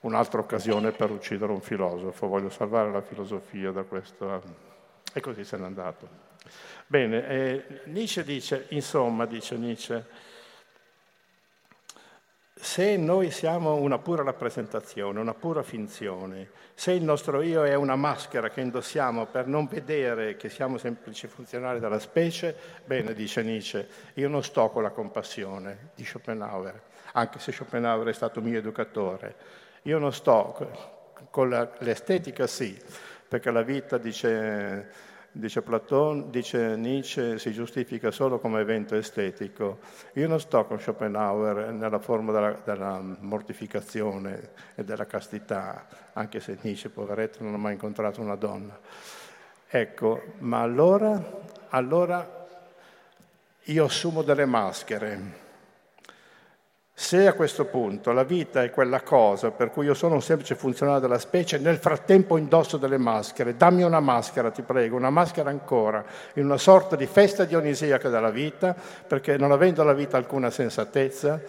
un'altra occasione per uccidere un filosofo, voglio salvare la filosofia da questo. E così se n'è andato. Bene, Nietzsche dice, insomma, dice Nietzsche, se noi siamo una pura rappresentazione, una pura finzione, se il nostro io è una maschera che indossiamo per non vedere che siamo semplici funzionari della specie, bene, dice Nietzsche, io non sto con la compassione di Schopenhauer, anche se Schopenhauer è stato mio educatore, io non sto con l'estetica sì, perché la vita, dice Dice Platone, dice Nietzsche, si giustifica solo come evento estetico. Io non sto con Schopenhauer nella forma della, della mortificazione e della castità, anche se Nietzsche, poveretto, non ha mai incontrato una donna. Ecco, ma allora, allora io assumo delle maschere se a questo punto la vita è quella cosa per cui io sono un semplice funzionario della specie, nel frattempo indosso delle maschere, dammi una maschera, ti prego, una maschera ancora, in una sorta di festa dionisiaca della vita, perché non avendo la vita alcuna sensatezza,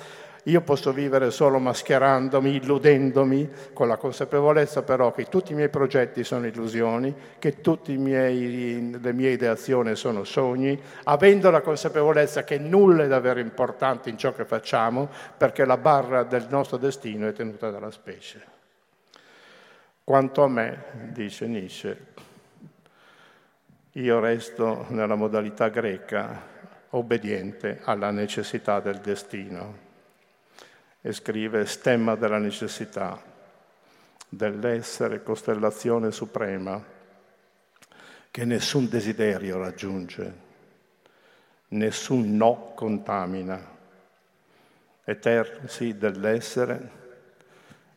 io posso vivere solo mascherandomi, illudendomi, con la consapevolezza però che tutti i miei progetti sono illusioni, che tutte le mie ideazioni sono sogni, avendo la consapevolezza che nulla è davvero importante in ciò che facciamo, perché la barra del nostro destino è tenuta dalla specie. Quanto a me, dice Nietzsche, io resto nella modalità greca, obbediente alla necessità del destino e scrive stemma della necessità dell'essere costellazione suprema che nessun desiderio raggiunge, nessun no contamina. Eterno sì dell'essere,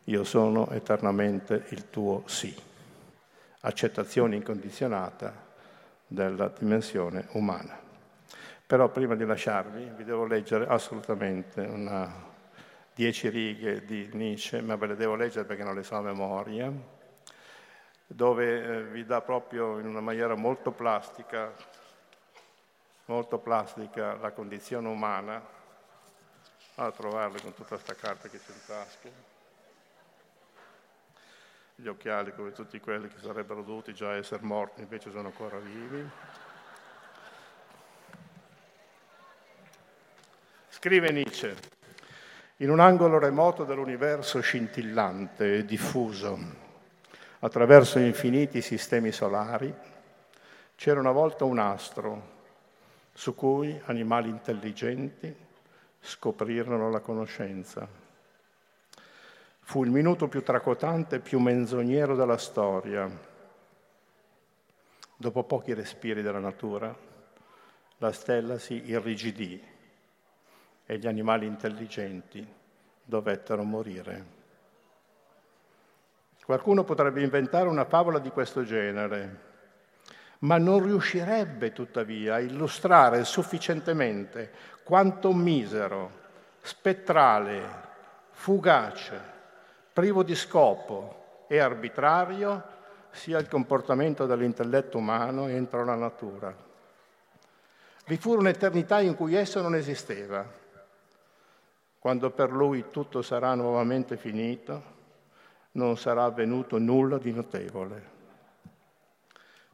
io sono eternamente il tuo sì. Accettazione incondizionata della dimensione umana. Però prima di lasciarvi vi devo leggere assolutamente una dieci righe di Nietzsche, ma ve le devo leggere perché non le so a memoria, dove eh, vi dà proprio in una maniera molto plastica, molto plastica la condizione umana. Vado a trovarle con tutta questa carta che c'è in tasca. Gli occhiali come tutti quelli che sarebbero dovuti già essere morti, invece sono ancora vivi. Scrive Nietzsche, in un angolo remoto dell'universo scintillante e diffuso attraverso infiniti sistemi solari, c'era una volta un astro su cui animali intelligenti scoprirono la conoscenza. Fu il minuto più tracotante e più menzognero della storia. Dopo pochi respiri della natura, la stella si irrigidì e gli animali intelligenti dovettero morire. Qualcuno potrebbe inventare una favola di questo genere, ma non riuscirebbe tuttavia a illustrare sufficientemente quanto misero, spettrale, fugace, privo di scopo e arbitrario sia il comportamento dell'intelletto umano entro la natura. Vi fu un'eternità in cui esso non esisteva. Quando per lui tutto sarà nuovamente finito, non sarà avvenuto nulla di notevole.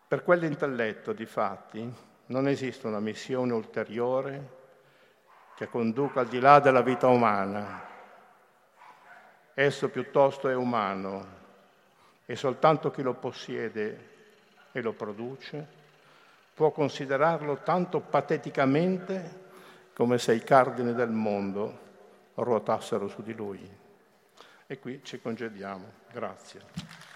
Per quell'intelletto, di fatti, non esiste una missione ulteriore che conduca al di là della vita umana. Esso piuttosto è umano e soltanto chi lo possiede e lo produce può considerarlo tanto pateticamente come se i cardini del mondo ruotassero su di lui. E qui ci congediamo. Grazie.